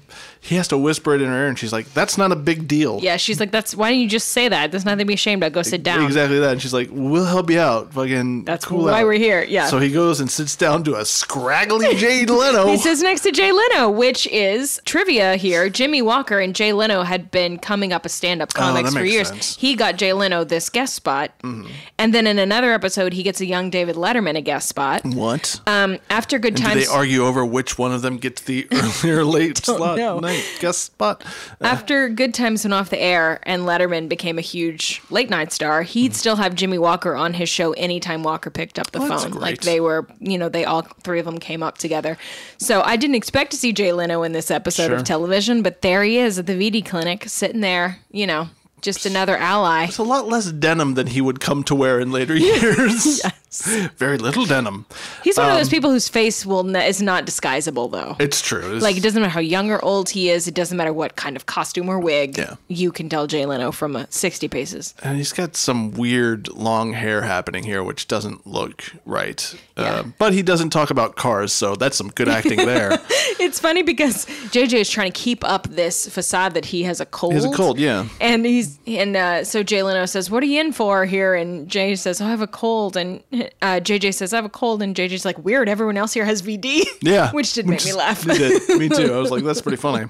He has to whisper it in her ear, and she's like, "That's not a big deal." Yeah, she's like, "That's why don't you just say that? There's nothing to be ashamed of. Go sit down." Exactly that. And she's like, "We'll help you out." Fucking. That's cool why out. we're here, yeah. So he goes and sits down to a scraggly Jay Leno. He sits next to Jay Leno, which is trivia here. Jimmie Walker and Jay Leno had been coming up as stand-up comics Oh, for years. sense. Mm-hmm. He got Jay Leno this guest spot, and then in another episode, he gets a young David Letterman a guest spot. what? Um, after Good Do Times, they argue over which one of them gets the earlier late slot know. Night guest spot? Uh, After Good Times went off the air and Letterman became a huge late night star, he'd mm-hmm. still have Jimmie Walker on his show anytime Walker picked up the Oh, phone. Like they were, you know, they all three of them came up together. So I didn't expect to see Jay Leno in this episode Sure. of television, but there he is at the VD clinic, sitting there, you know, just another ally. It's a lot less denim than he would come to wear in later years. Very little denim. He's one of Um, those people whose face will n- is not disguisable though. It's true. It's- like it doesn't matter how young or old he is. It doesn't matter what kind of costume or wig. Yeah. You can tell Jay Leno from a sixty paces. and he's got some weird long hair happening here, which doesn't look right. Yeah. Uh, but he doesn't talk about cars, so that's some good acting there. It's funny because JJ is trying to keep up this facade that he has a cold. He has a cold, yeah. And he's and uh, so Jay Leno says, "What are you in for here?" And Jay says, "I have a cold." And uh, JJ says, "I have a cold." And JJ's like, "Weird. Everyone else here has VD." Yeah, which did make me laugh. did. Me too. I was like, that's pretty funny.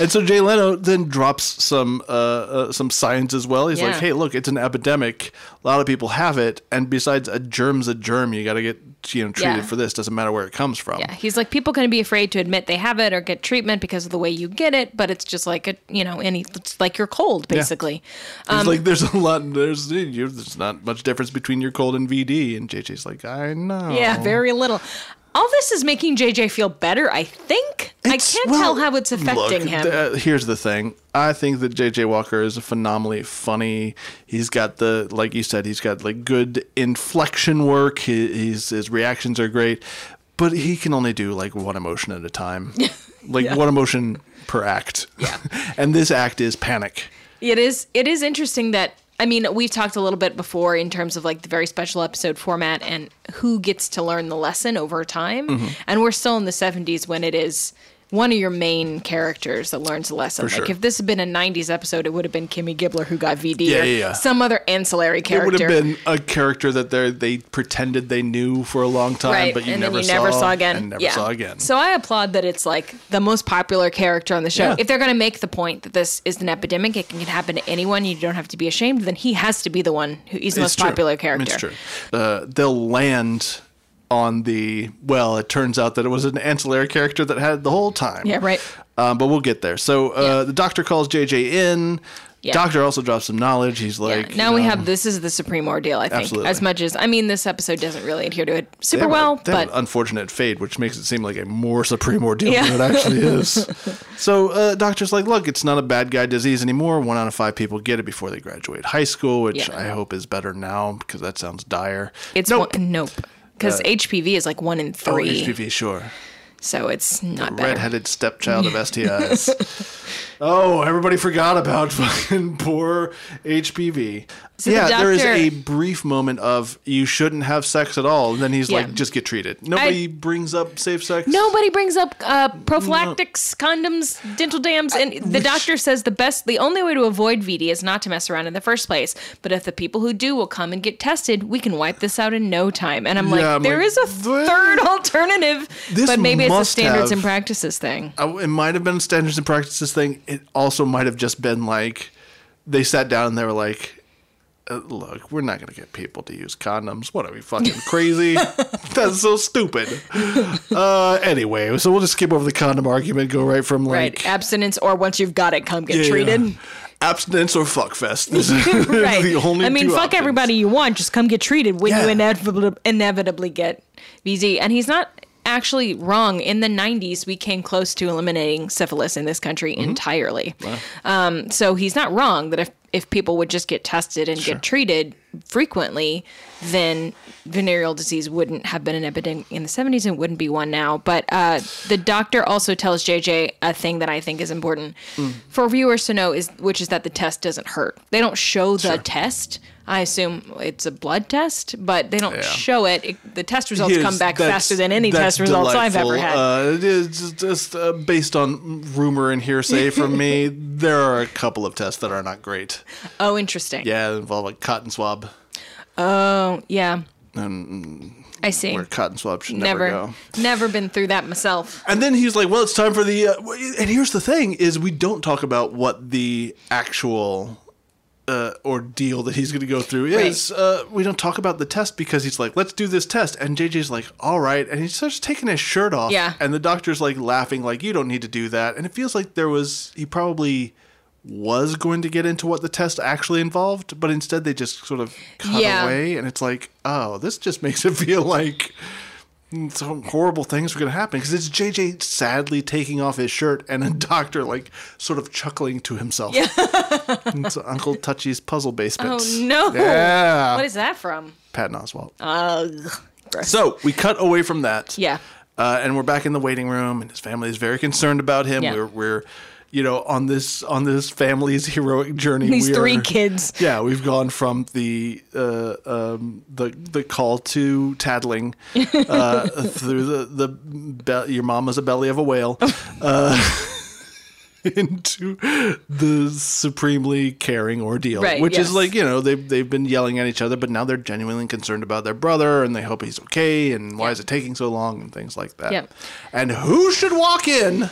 And so Jay Leno then drops some uh, uh, some science as well. He's Yeah. like, hey, look, it's an epidemic. A lot of people have it, and besides, a germ's a germ. You got to get you know treated Yeah. for this. Doesn't matter where it comes from. Yeah, he's like people can be afraid to admit they have it or get treatment because of the way you get it, but it's just like a you know any it's like you're cold basically. He's Um, like, there's a lot. There's there's not much difference between your cold and VD. And JJ's like, I know. Yeah, very little. All this is making JJ feel better. I think I can't well, tell how it's affecting look, him. th- here's the thing. I think that JJ Walker is phenomenally funny. He's got the, like you said, he's got like good inflection work. He, his reactions are great, but he can only do like one emotion at a time, like one emotion per act. Yeah, and this act is panic. It is it is interesting that I mean, we've talked a little bit before in terms of like the very special episode format and who gets to learn the lesson over time. Mm-hmm. And we're still in the 70s when it is one of your main characters that learns a lesson. For like sure. if this had been a 90s episode, it would have been Kimmy Gibbler who got VD Yeah, or yeah, yeah. some other ancillary character. It would have been a character that they they pretended they knew for a long time, right, but you and never then you saw never saw again. and never yeah. saw again. So I applaud that it's like the most popular character on the show. If they're going to make the point that this is an epidemic, it can happen to anyone. You don't have to be ashamed. Then he has to be the one who he's the most true. popular character. It's true. Uh, they'll land on the well. It turns out that it was an ancillary character that had the whole time. Yeah, right. Um, but we'll get there. So uh, Yeah. the doctor calls JJ in. Yeah. Doctor also drops some knowledge. He's like, Yeah. Now we know, have this is the supreme ordeal. I think Absolutely. as much as I mean this episode doesn't really adhere to it super a- well, have but unfortunate fade which makes it seem like a more supreme ordeal Yeah. than it actually is. so, uh, doctor's like, look, it's not a bad guy disease anymore. One out of five people get it before they graduate high school, which. I hope is better now because that sounds dire. it's nope. one, nope because HPV is like one in Oh, three, HPV, sure. so it's not better. redheaded stepchild of STIs. oh, everybody forgot about fucking poor HPV. the yeah, there is doctor- a brief moment of you shouldn't have sex at all. And then he's Yeah. like, just get treated. Nobody brings up safe sex. Nobody brings up uh, prophylactics, condoms, dental dams, and the doctor says the best, the only way to avoid VD is not to mess around in the first place. But if the people who do will come and get tested, we can wipe this out in no time. And I'm like, Yeah, I'm there like, is a third alternative, this but maybe it's a standards have- and practices thing. It might have been a standards and practices thing. It also might have just been like they sat down and they were like, uh, "Look, we're not going to get people to use condoms. What are we fucking crazy? That's so stupid." Uh, anyway, so we'll just skip over the condom argument. Go right from like Right, abstinence, or once you've got it, come get Yeah, treated. abstinence or fuckfest. This is right. the only I mean, fuck options. everybody you want. Just come get treated when you inevitably, inevitably get VZ. And he's not actually wrong. In the 90s, we came close to eliminating syphilis in this country Mm-hmm. entirely. Um, so he's not wrong that if, if people would just get tested and get treated frequently, then venereal disease wouldn't have been an epidemic in the 70s and wouldn't be one now. But uh, the doctor also tells JJ a thing that I think is important Mm. for viewers to know is which is that the test doesn't hurt. They don't show the test. I assume it's a blood test, but they don't Yeah. show it. It- The test results Here's- come back faster than any test results I've ever had. Uh, just, just uh, based on rumor and hearsay from me. there are a couple of tests that are not great. oh, interesting. Yeah, they involve a cotton swab, Oh, yeah. and I see. where cotton swab should never, Never, go. never been through that myself. And then he's like, "Well, it's time for the." Uh, and here's the thing: is we don't talk about what the actual uh, ordeal that he's going to go through is. Uh, we don't talk about the test because he's like, "Let's do this test," and JJ's like, "All right," and he starts taking his shirt off. Yeah. And the doctor's like laughing, like, "You don't need to do that." And it feels like there was he probably was going to get into what the test actually involved, but instead they just sort of cut Yeah. away, and it's like, oh, this just makes it feel like some horrible things are going to happen because it's JJ sadly taking off his shirt and a doctor like sort of chuckling to himself. Yeah. it's Uncle Touchy's puzzle basement. Oh, no. Yeah. What is that from? Patton Oswalt. Gross. so we cut away from that. Yeah. Uh, and we're back in the waiting room, and his family is very concerned about him. Yeah. We're, we're, you know, on this on this family's heroic journey. These three are- kids. Yeah, we've gone from the uh, um, the the call to tattling uh, through the the be- your mama's a belly of a whale uh, into the supremely caring ordeal, Right, which yes. is like you know they've they've been yelling at each other, but now they're genuinely concerned about their brother and they hope he's okay and why Yeah. is it taking so long and things like that. Yep. And who should walk in?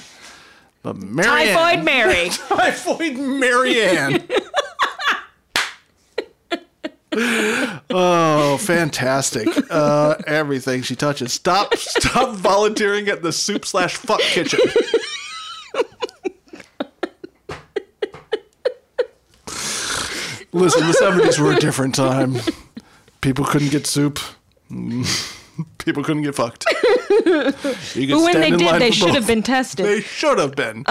But Marianne. Typhoid Mary. Typhoid Marianne. oh, fantastic! Uh, everything she touches. Stop! Stop volunteering at the soup slash fuck kitchen. Listen, the seventies were a different time. People couldn't get soup. People couldn't get fucked. But when they did, they should have been tested. They should have been.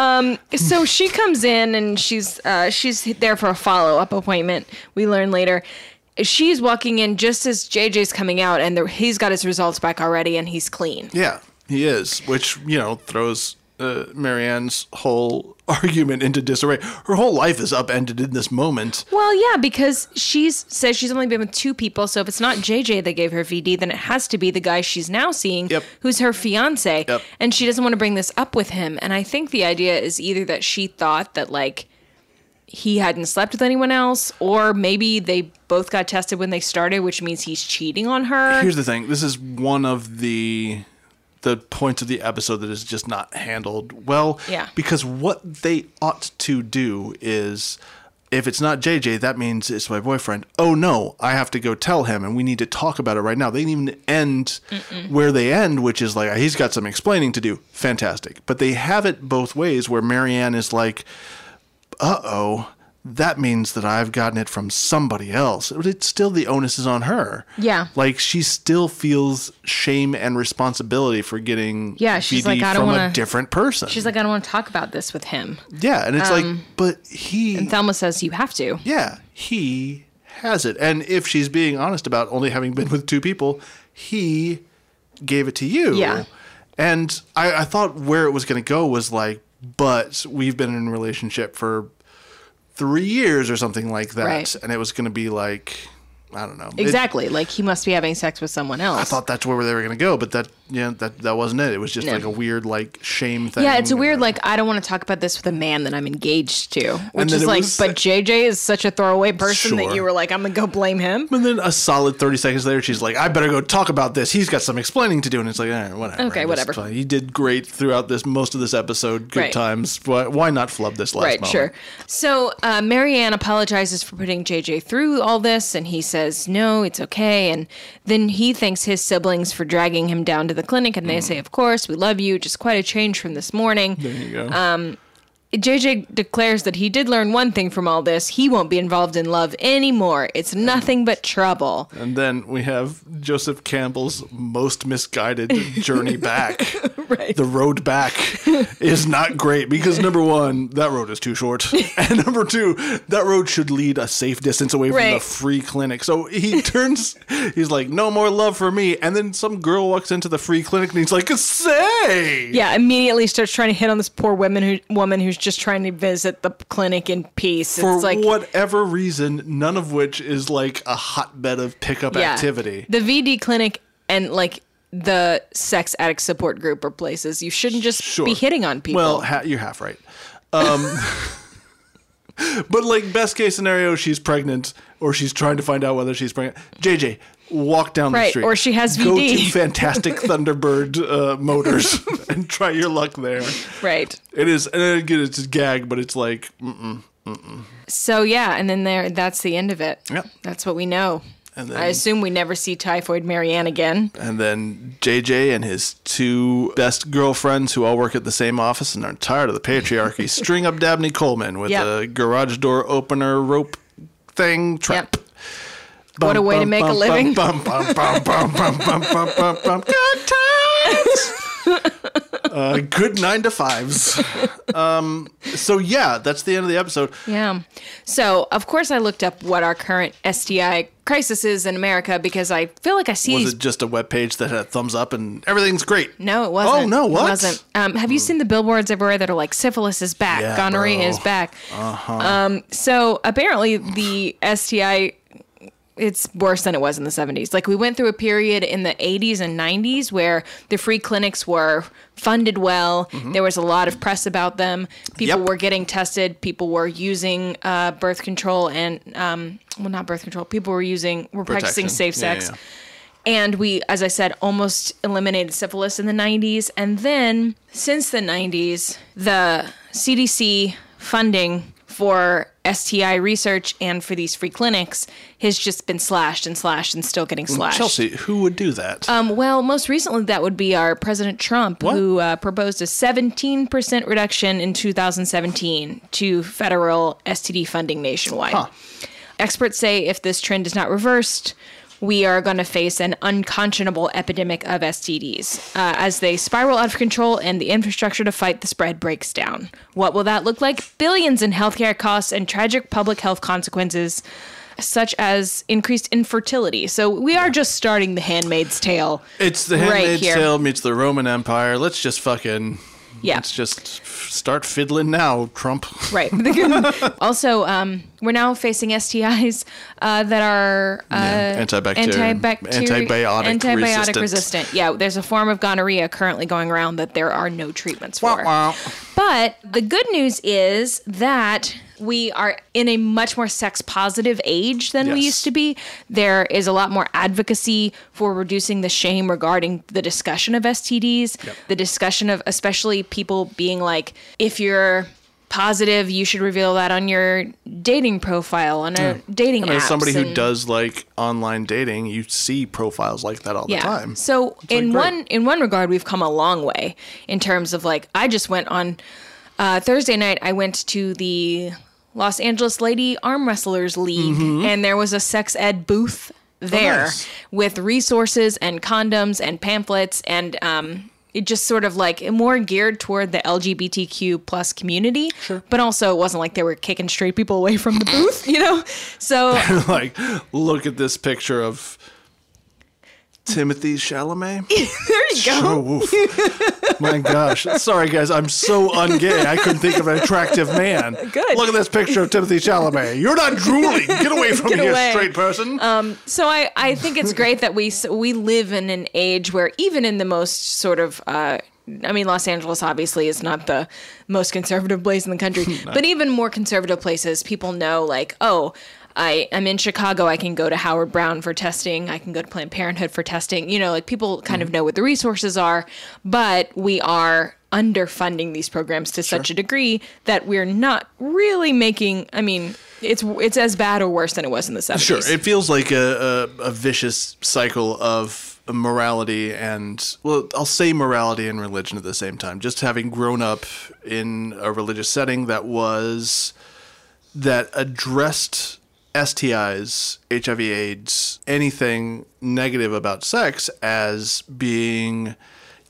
so she comes in and she's uh, she's there for a follow up appointment. We learn later. She's walking in just as JJ's coming out, and the, he's got his results back already, and he's clean. Yeah, he is, which you know throws uh, Marianne's whole argument into disarray. Her whole life is upended in this moment. Well, yeah, because she's says she's only been with two people. So if it's not JJ that gave her VD, then it has to be the guy she's now seeing, Yep. who's her fiance, Yep. and she doesn't want to bring this up with him. And I think the idea is either that she thought that like he hadn't slept with anyone else, or maybe they both got tested when they started, which means he's cheating on her. Here's the thing. This is one of the the points of the episode that is just not handled well. Yeah. Because what they ought to do is if it's not JJ, that means it's my boyfriend. Oh no, I have to go tell him and we need to talk about it right now. They didn't even end where they end, which is like he's got some explaining to do. Fantastic. But they have it both ways where Marianne is like, uh oh, that means that I've gotten it from somebody else. But it's still the onus is on her. Yeah. Like she still feels shame and responsibility for getting Yeah, she's VD like, I don't from a wanna- different person. She's like, I don't want to talk about this with him. yeah, and it's like, um, but he, And Thelma says, You have to. yeah, he has it. And if she's being honest about only having been with two people, he gave it to you. Yeah. And I, I thought where it was going to go was like, but we've been in a relationship for three years or something like that. Right. And it was going to be like, I don't know. It- Exactly. like he must be having sex with someone else. I thought that's where they were going to go, but that yeah, that that wasn't it. It was just No. like a weird like shame thing. Yeah, it's a weird like I don't want to talk about this with a man that I'm engaged to, which then is it like, was- but JJ is such a throwaway person that you were like, I'm gonna go blame him. And then a solid thirty seconds later, she's like, "I better go talk about this. He's got some explaining to do." And it's like, eh, whatever. Okay, It's whatever. fine. He did great throughout this most of this episode. Good Right. times. Why, why not flub this last Right, moment? sure. So uh, Marianne apologizes for putting JJ through all this, and he says, No, it's okay. And then he thanks his siblings for dragging him down to the clinic, and they mm. say, Of course, we love you. Just quite a change from this morning. There you go. Um, JJ declares that he did learn one thing from all this he won't be involved in love anymore. It's nothing but trouble. and then we have Joseph Campbell's most misguided journey back. Right. The road back is not great because number one, that road is too short, and number two, that road should lead a safe distance away from the free clinic. So he turns, he's like, "No more love for me," and then some girl walks into the free clinic and he's like, "Say." Yeah, immediately starts trying to hit on this poor woman who woman who's just trying to visit the clinic in peace. For it's like whatever reason, none of which is like a hotbed of pickup yeah, activity. The VD clinic and like the sex addict support group or places. You shouldn't just Sure. be hitting on people. Well, ha- you're half right. Um, but like best case scenario, she's pregnant or she's trying to find out whether she's pregnant. JJ, walk down the street, or she has VD. Go to Fantastic Thunderbird uh, Motors and try your luck there. right. It is, and again, it's a gag, but it's like, mm, So yeah, and then there that's the end of it. Yep. That's what we know. And then- I assume we never see Typhoid Marianne again. and then JJ and his two best girlfriends who all work at the same office and are tired of the patriarchy string up Dabney Coleman with Yep. a garage door opener rope thing trap. Yep. What a way to make a living. Bum, bum, bum, bum, bum, bum, bum, bum, bum. Good times. uh, good nine to fives. Um, so yeah, that's the end of the episode. Yeah. So of course I looked up what our current STI crisis is in America because I feel like I see Was these it just a web page that had a thumbs up and everything's great? No, it wasn't. Oh, no, what? It wasn't. Um, have you seen the billboards everywhere that are like syphilis is back, Yeah, gonorrhea bro. is back? Uh-huh. Um, so apparently the STI it's worse than it was in the 70s. Like we went through a period in the 80s and 90s where the free clinics were funded well. There was a lot of press about them. People Mm-hmm. Yep. were getting tested. People were using uh, birth control and um, well, not birth control. People were using were practicing Protection. safe Yeah, sex. yeah. And we, as I said, almost eliminated syphilis in the 90s. And then since the 90s, the CDC funding for STI research and for these free clinics has just been slashed and slashed and still getting slashed. Chelsea, who would do that? Um, well, most recently, that would be our President Trump, What? who uh, proposed a 17% reduction in 2017 to federal STD funding nationwide. Huh. Experts say if this trend is not reversed, we are going to face an unconscionable epidemic of STDs uh, as they spiral out of control and the infrastructure to fight the spread breaks down. What will that look like? Billions in healthcare costs and tragic public health consequences, such as increased infertility. So we are just starting the Handmaid's Tale. It's the Handmaid's here. Tale meets the Roman Empire. Let's just fucking Yeah. Let's just start fiddling now, Trump. Right. also, um, we're now facing STIs uh, that are uh, Yeah, antibacterial- antibacteri- antibiotic antibiotic resistant. resistant. Yeah, there's a form of gonorrhea currently going around that there are no treatments for. But the good news is that we are in a much more sex positive age than we used to be. There is a lot more advocacy for reducing the shame regarding the discussion of STDs, the discussion of especially people being like, if you're positive, you should reveal that on your dating profile, on a dating And app. as somebody who does like online dating, you see profiles like that all the time. So in great. one in one regard, we've come a long way in terms of like I just went on uh, Thursday night. I went to the Los Angeles Lady Arm Wrestlers League, and there was a sex ed booth there Mm-hmm. Oh, nice. with resources and condoms and pamphlets and um, it just sort of like more geared toward the LGBTQ plus community, but also it wasn't like they were kicking straight people away from the booth, you know. So like, look at this picture of Timothy Chalamet. there you go. Woof. My gosh. Sorry, guys. I'm so ungay. I couldn't think of an attractive man. Good. Look at this picture of Timothy Chalamet. You're not drooling. Get away from Get me, away. straight person. Um, So I, I think it's great that we we live in an age where even in the most sort of uh, I mean Los Angeles obviously is not the most conservative place in the country, but even more conservative places people know like oh I am in Chicago I can go to Howard Brown for testing I can go to Planned Parenthood for testing you know like people kind of mm. know what the resources are but we are underfunding these programs to such a degree that we're not really making I mean it's it's as bad or worse than it was in the 70s. Sure, it feels like a, a, a vicious cycle of morality and, well, I'll say morality and religion at the same time. Just having grown up in a religious setting that was, that addressed STIs, HIV/AIDS, anything negative about sex as being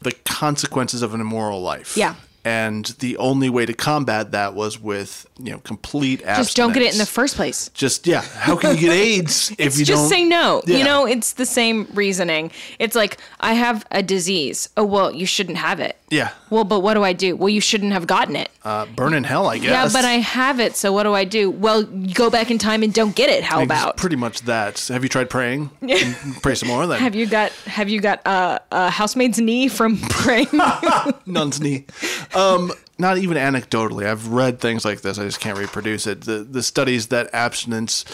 the consequences of an immoral life. Yeah. And the only way to combat that was with, you know, complete abstinence. just don't get it in the first place. Just yeah, how can you get AIDS if you just don't just say no. Yeah. You know, it's the same reasoning. It's like I have a disease. Oh well, you shouldn't have it. Yeah, Well, but what do I do? Well, you shouldn't have gotten it. uh, burn in hell, I guess. Yeah, but I have it. So what do I do? Well, go back in time and don't get it. How It's about? pretty much that? Have you tried praying? Pray some more then. have you got Have you got uh, a housemaid's knee from praying? Nun's knee. Um, not even anecdotally. I've read things like this. I just can't reproduce it. The the studies that abstinence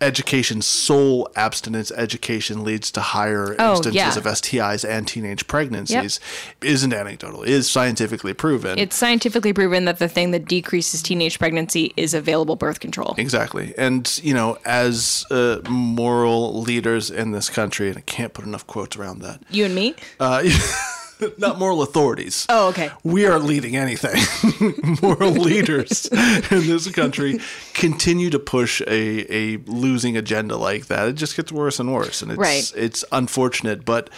education, sole abstinence education leads to higher Oh, instances yeah. of STIs and teenage pregnancies isn't anecdotal. It is scientifically proven. it's scientifically proven that the thing that decreases teenage pregnancy is available birth control. Exactly. And, you know, as uh, moral leaders in this country, and I can't put enough quotes around that, You and me. uh, not moral authorities. Oh, okay. We aren't leading anything. moral leaders in this country continue to push a, a losing agenda like that. It just gets worse and worse. And it's, Right. it's unfortunate, but.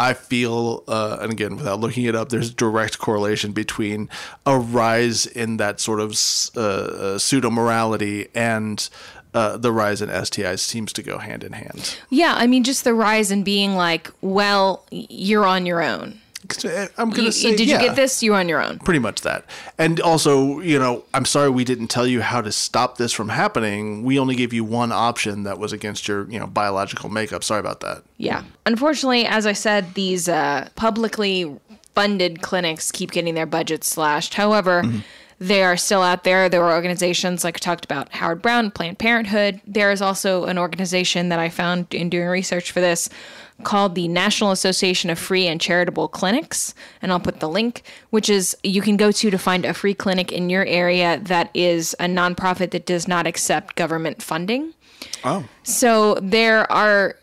I feel, uh, and again, without looking it up, there's direct correlation between a rise in that sort of uh, uh, pseudo morality and uh, the rise in STIs seems to go hand in hand. Yeah, I mean, just the rise in being like, well, you're on your own. Uh, I'm gonna you- say, did yeah. you get this? You're on your own. pretty much that. And also, you know, I'm sorry we didn't tell you how to stop this from happening. We only gave you one option that was against your, you know, biological makeup. Sorry about that. Yeah. Unfortunately, as I said, these uh, publicly funded clinics keep getting their budgets slashed. However, they are still out there. There are organizations like I talked about Howard Brown, Planned Parenthood. There is also an organization that I found in doing research for this called the National Association of Free and Charitable Clinics. And I'll put the link, which is you can go to to find a free clinic in your area that is a nonprofit that does not accept government funding. Oh, So there are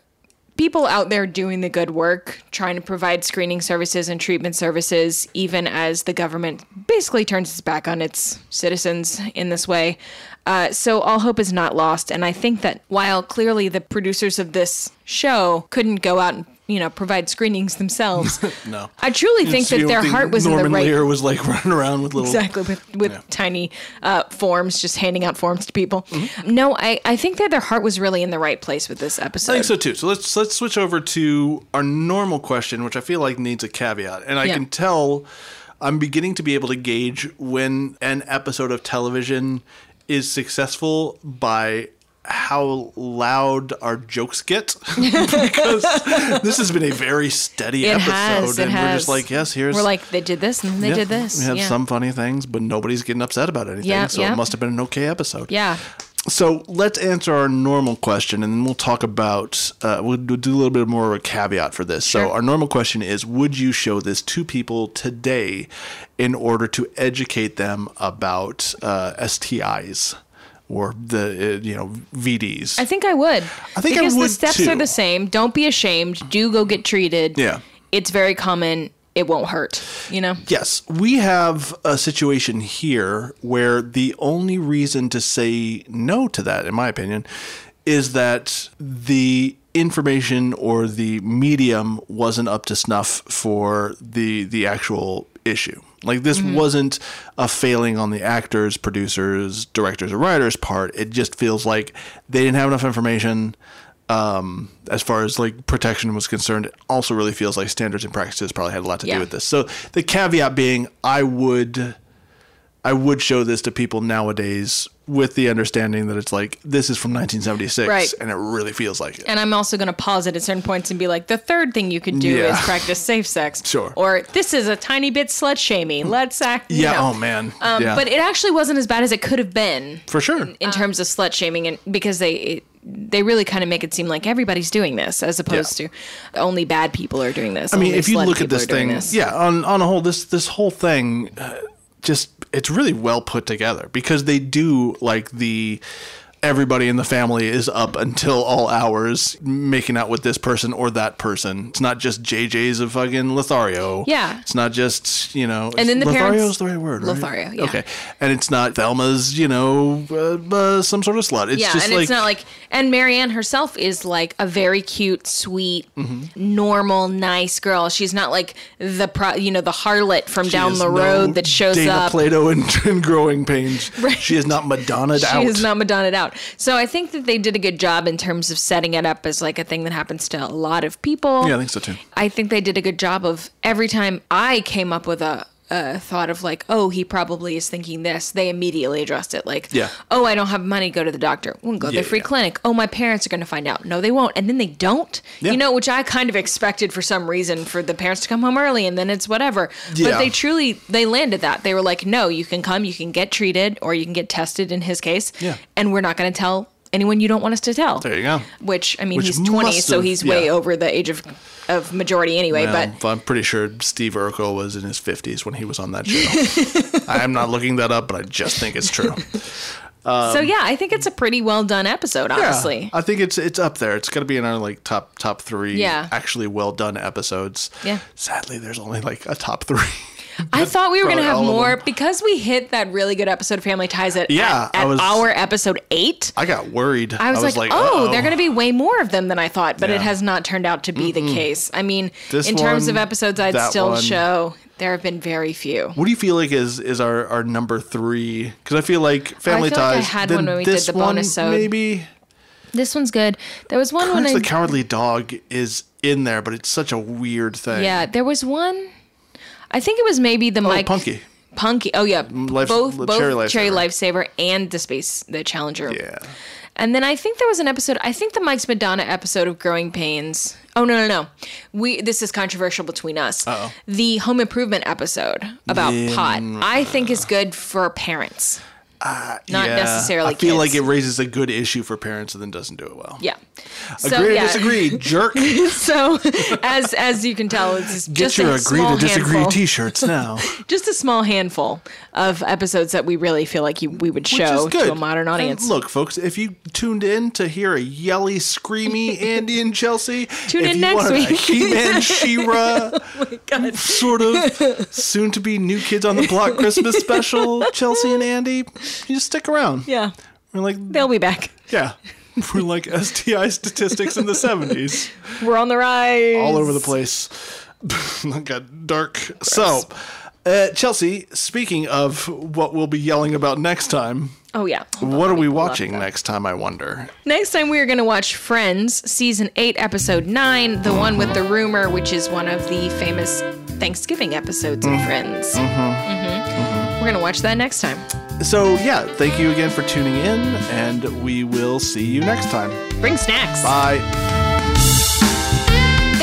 people out there doing the good work, trying to provide screening services and treatment services, even as the government basically turns its back on its citizens in this way. Uh, so all hope is not lost. And I think that while clearly the producers of this show couldn't go out and you know provide screenings themselves, no. I truly think You that their think heart was Norman in the right. Lear was like running around with little. Exactly, with with Yeah. tiny uh, forms, just handing out forms to people. Mm-hmm. No, I, I think that their heart was really in the right place with this episode. I think so too. So let's let's switch over to our normal question, which I feel like needs a caveat, and I Yeah. can tell I'm beginning to be able to gauge when an episode of television is successful by how loud our jokes get because this has been a very steady It episode has, and we're just like yes here's We're like, they did this and they yeah, did this. we have yeah. some funny things but nobody's getting upset about anything Yeah, so it must have been an okay episode Yeah. So let's answer our normal question, and then we'll talk about. Uh, we'll do do a little bit more of a caveat for this. sure. So our normal question is: Would you show this to people today in order to educate them about uh, STIs or the uh, you know VDs? I think I would. I think I would because the steps too. are the same. Don't be ashamed. Do go get treated. Yeah. It's very common. It won't hurt. You know. Yes, we have a situation here where the only reason to say no to that, in my opinion, is that the information or the medium wasn't up to snuff for the the actual issue. Like this mm-hmm. wasn't a failing on the actors, producers, directors, or writers' part. It just feels like they didn't have enough information um, as far as like protection was concerned, it also really feels like standards and practices probably had a lot to Yeah. do with this. So the caveat being, I would, I would show this to people nowadays with the understanding that it's like this is from 1976, Right. and it really feels like it. And I'm also going to pause it at certain points and be like, the third thing you could do Yeah. is practice safe sex. Sure. Or this is a tiny bit slut shaming. Let's act. you yeah. know. Oh man. Um, yeah. But it actually wasn't as bad as it could have been for sure. in terms of slut shaming, and because they they really kind of make it seem like everybody's doing this, as opposed Yeah. to only bad people are doing this. I mean, if you look at this thing, this. yeah, on on a whole, this this whole thing, uh, just it's really well put together because they do like the everybody in the family is up until all hours making out with this person or that person. It's not just JJ's of fucking Lothario. Yeah. it's not just you know. And then the Lothario's parents- the right word. Right? Lothario, yeah. Okay, and it's not Thelma's. You know, uh, uh, some sort of slut. It's yeah, just and like it's not like, and Marianne herself is like a very cute, sweet, Mm-hmm. normal, nice girl. She's not like the pro, you know, the harlot from she down the no road that shows Dana up. Plato and, and growing pains. She is not Madonna she out. is not Madonna'd out. So I think that they did a good job in terms of setting it up as like a thing that happens to a lot of people. Yeah, I think so too. I think they did a good job of every time I came up with a, a thought of like, oh, he probably is thinking this, they immediately addressed it. Like, Yeah. oh, I don't have money, go to the doctor. We'll go to Yeah, the free yeah. clinic. Oh, my parents are going to find out. No, they won't. And then they don't. You know, which I kind of expected for some reason for the parents to come home early and then it's whatever. But they truly, they landed that. They were like, no, you can come, you can get treated, or you can get tested in his case. Yeah. And we're not going to tell anyone you don't want us to tell. There you go. Which, I mean, Which he's 20, must so have- he's way over the age of of majority anyway. Well, but I'm pretty sure Steve Urkel was in his 50s when he was on that show. I am not looking that up, but I just think it's true. so yeah, I think it's a pretty well done episode, honestly. Um, Yeah, I think it's it's up there. It's gonna be in our like top top three. Yeah. actually well done episodes. Yeah. Sadly, there's only like a top three. I thought we were going to have more because we hit that really good episode of Family Ties at, Yeah, at, I at was- our episode eight. I got worried. I was, like, oh, uh-oh. they're going to be way more of them than I thought, but it has not turned out to be the case. I mean, This in terms of episodes I'd still one. show, there have been very few. What do you feel like is is our, our number three? Because I feel like Family feel like I Ties. had then one when we did the one, bonus-ode. Maybe This one's good. There was one when Courage I the Cowardly Dog is in there, but it's such a weird thing. yeah, there was one. I think it was maybe the Oh, Mike Punky. Punky. Oh yeah, mm, Life- both both Cherie Cherie, Lifesaver. Lifesaver and the Space the Challenger. Yeah. And then I think there was an episode. I think the Mike's Madonna episode of Growing Pains. Oh no no no, we this is controversial between us. Uh-oh. The Home Improvement episode about Yeah. pot, I think uh, is good for parents. Uh, Not Yeah. necessarily I feel like it raises a good issue for parents and then doesn't do it well. Yeah. Agree to disagree, jerk. So as as you can tell, it's Get just your a agree small to disagree handful. t-shirts now. just a small handful of episodes that we really feel like you, we would show good. to a modern And audience. look, folks, if you tuned in to hear a yelly, screamy Andy and Chelsea, Tune if in you next wanted week. a He-Man, She-Ra, oh God. sort of soon-to-be New Kids on the Block Christmas special, Chelsea and Andy, you just stick around. Yeah, We're like, they'll be back. yeah, we're like STI statistics in the 70s. We're on the rise. all over the place. Got dark. So, uh, Chelsea, speaking of what we'll be yelling about next time, Oh yeah. Hold on, what are we watching next time, I wonder? Next time we are going to watch Friends, season 8, episode 9, the one with the rumor, which is one of the famous Thanksgiving episodes and Friends. Mm-hmm. We're gonna watch that next time. So, yeah, thank you again for tuning in, and we will see you next time. Bring snacks. Bye.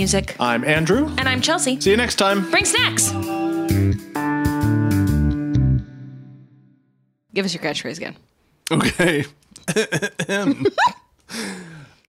music. I'm Andrew. And I'm Chelsea. See you next time. Bring snacks! Give us your catchphrase again. Okay.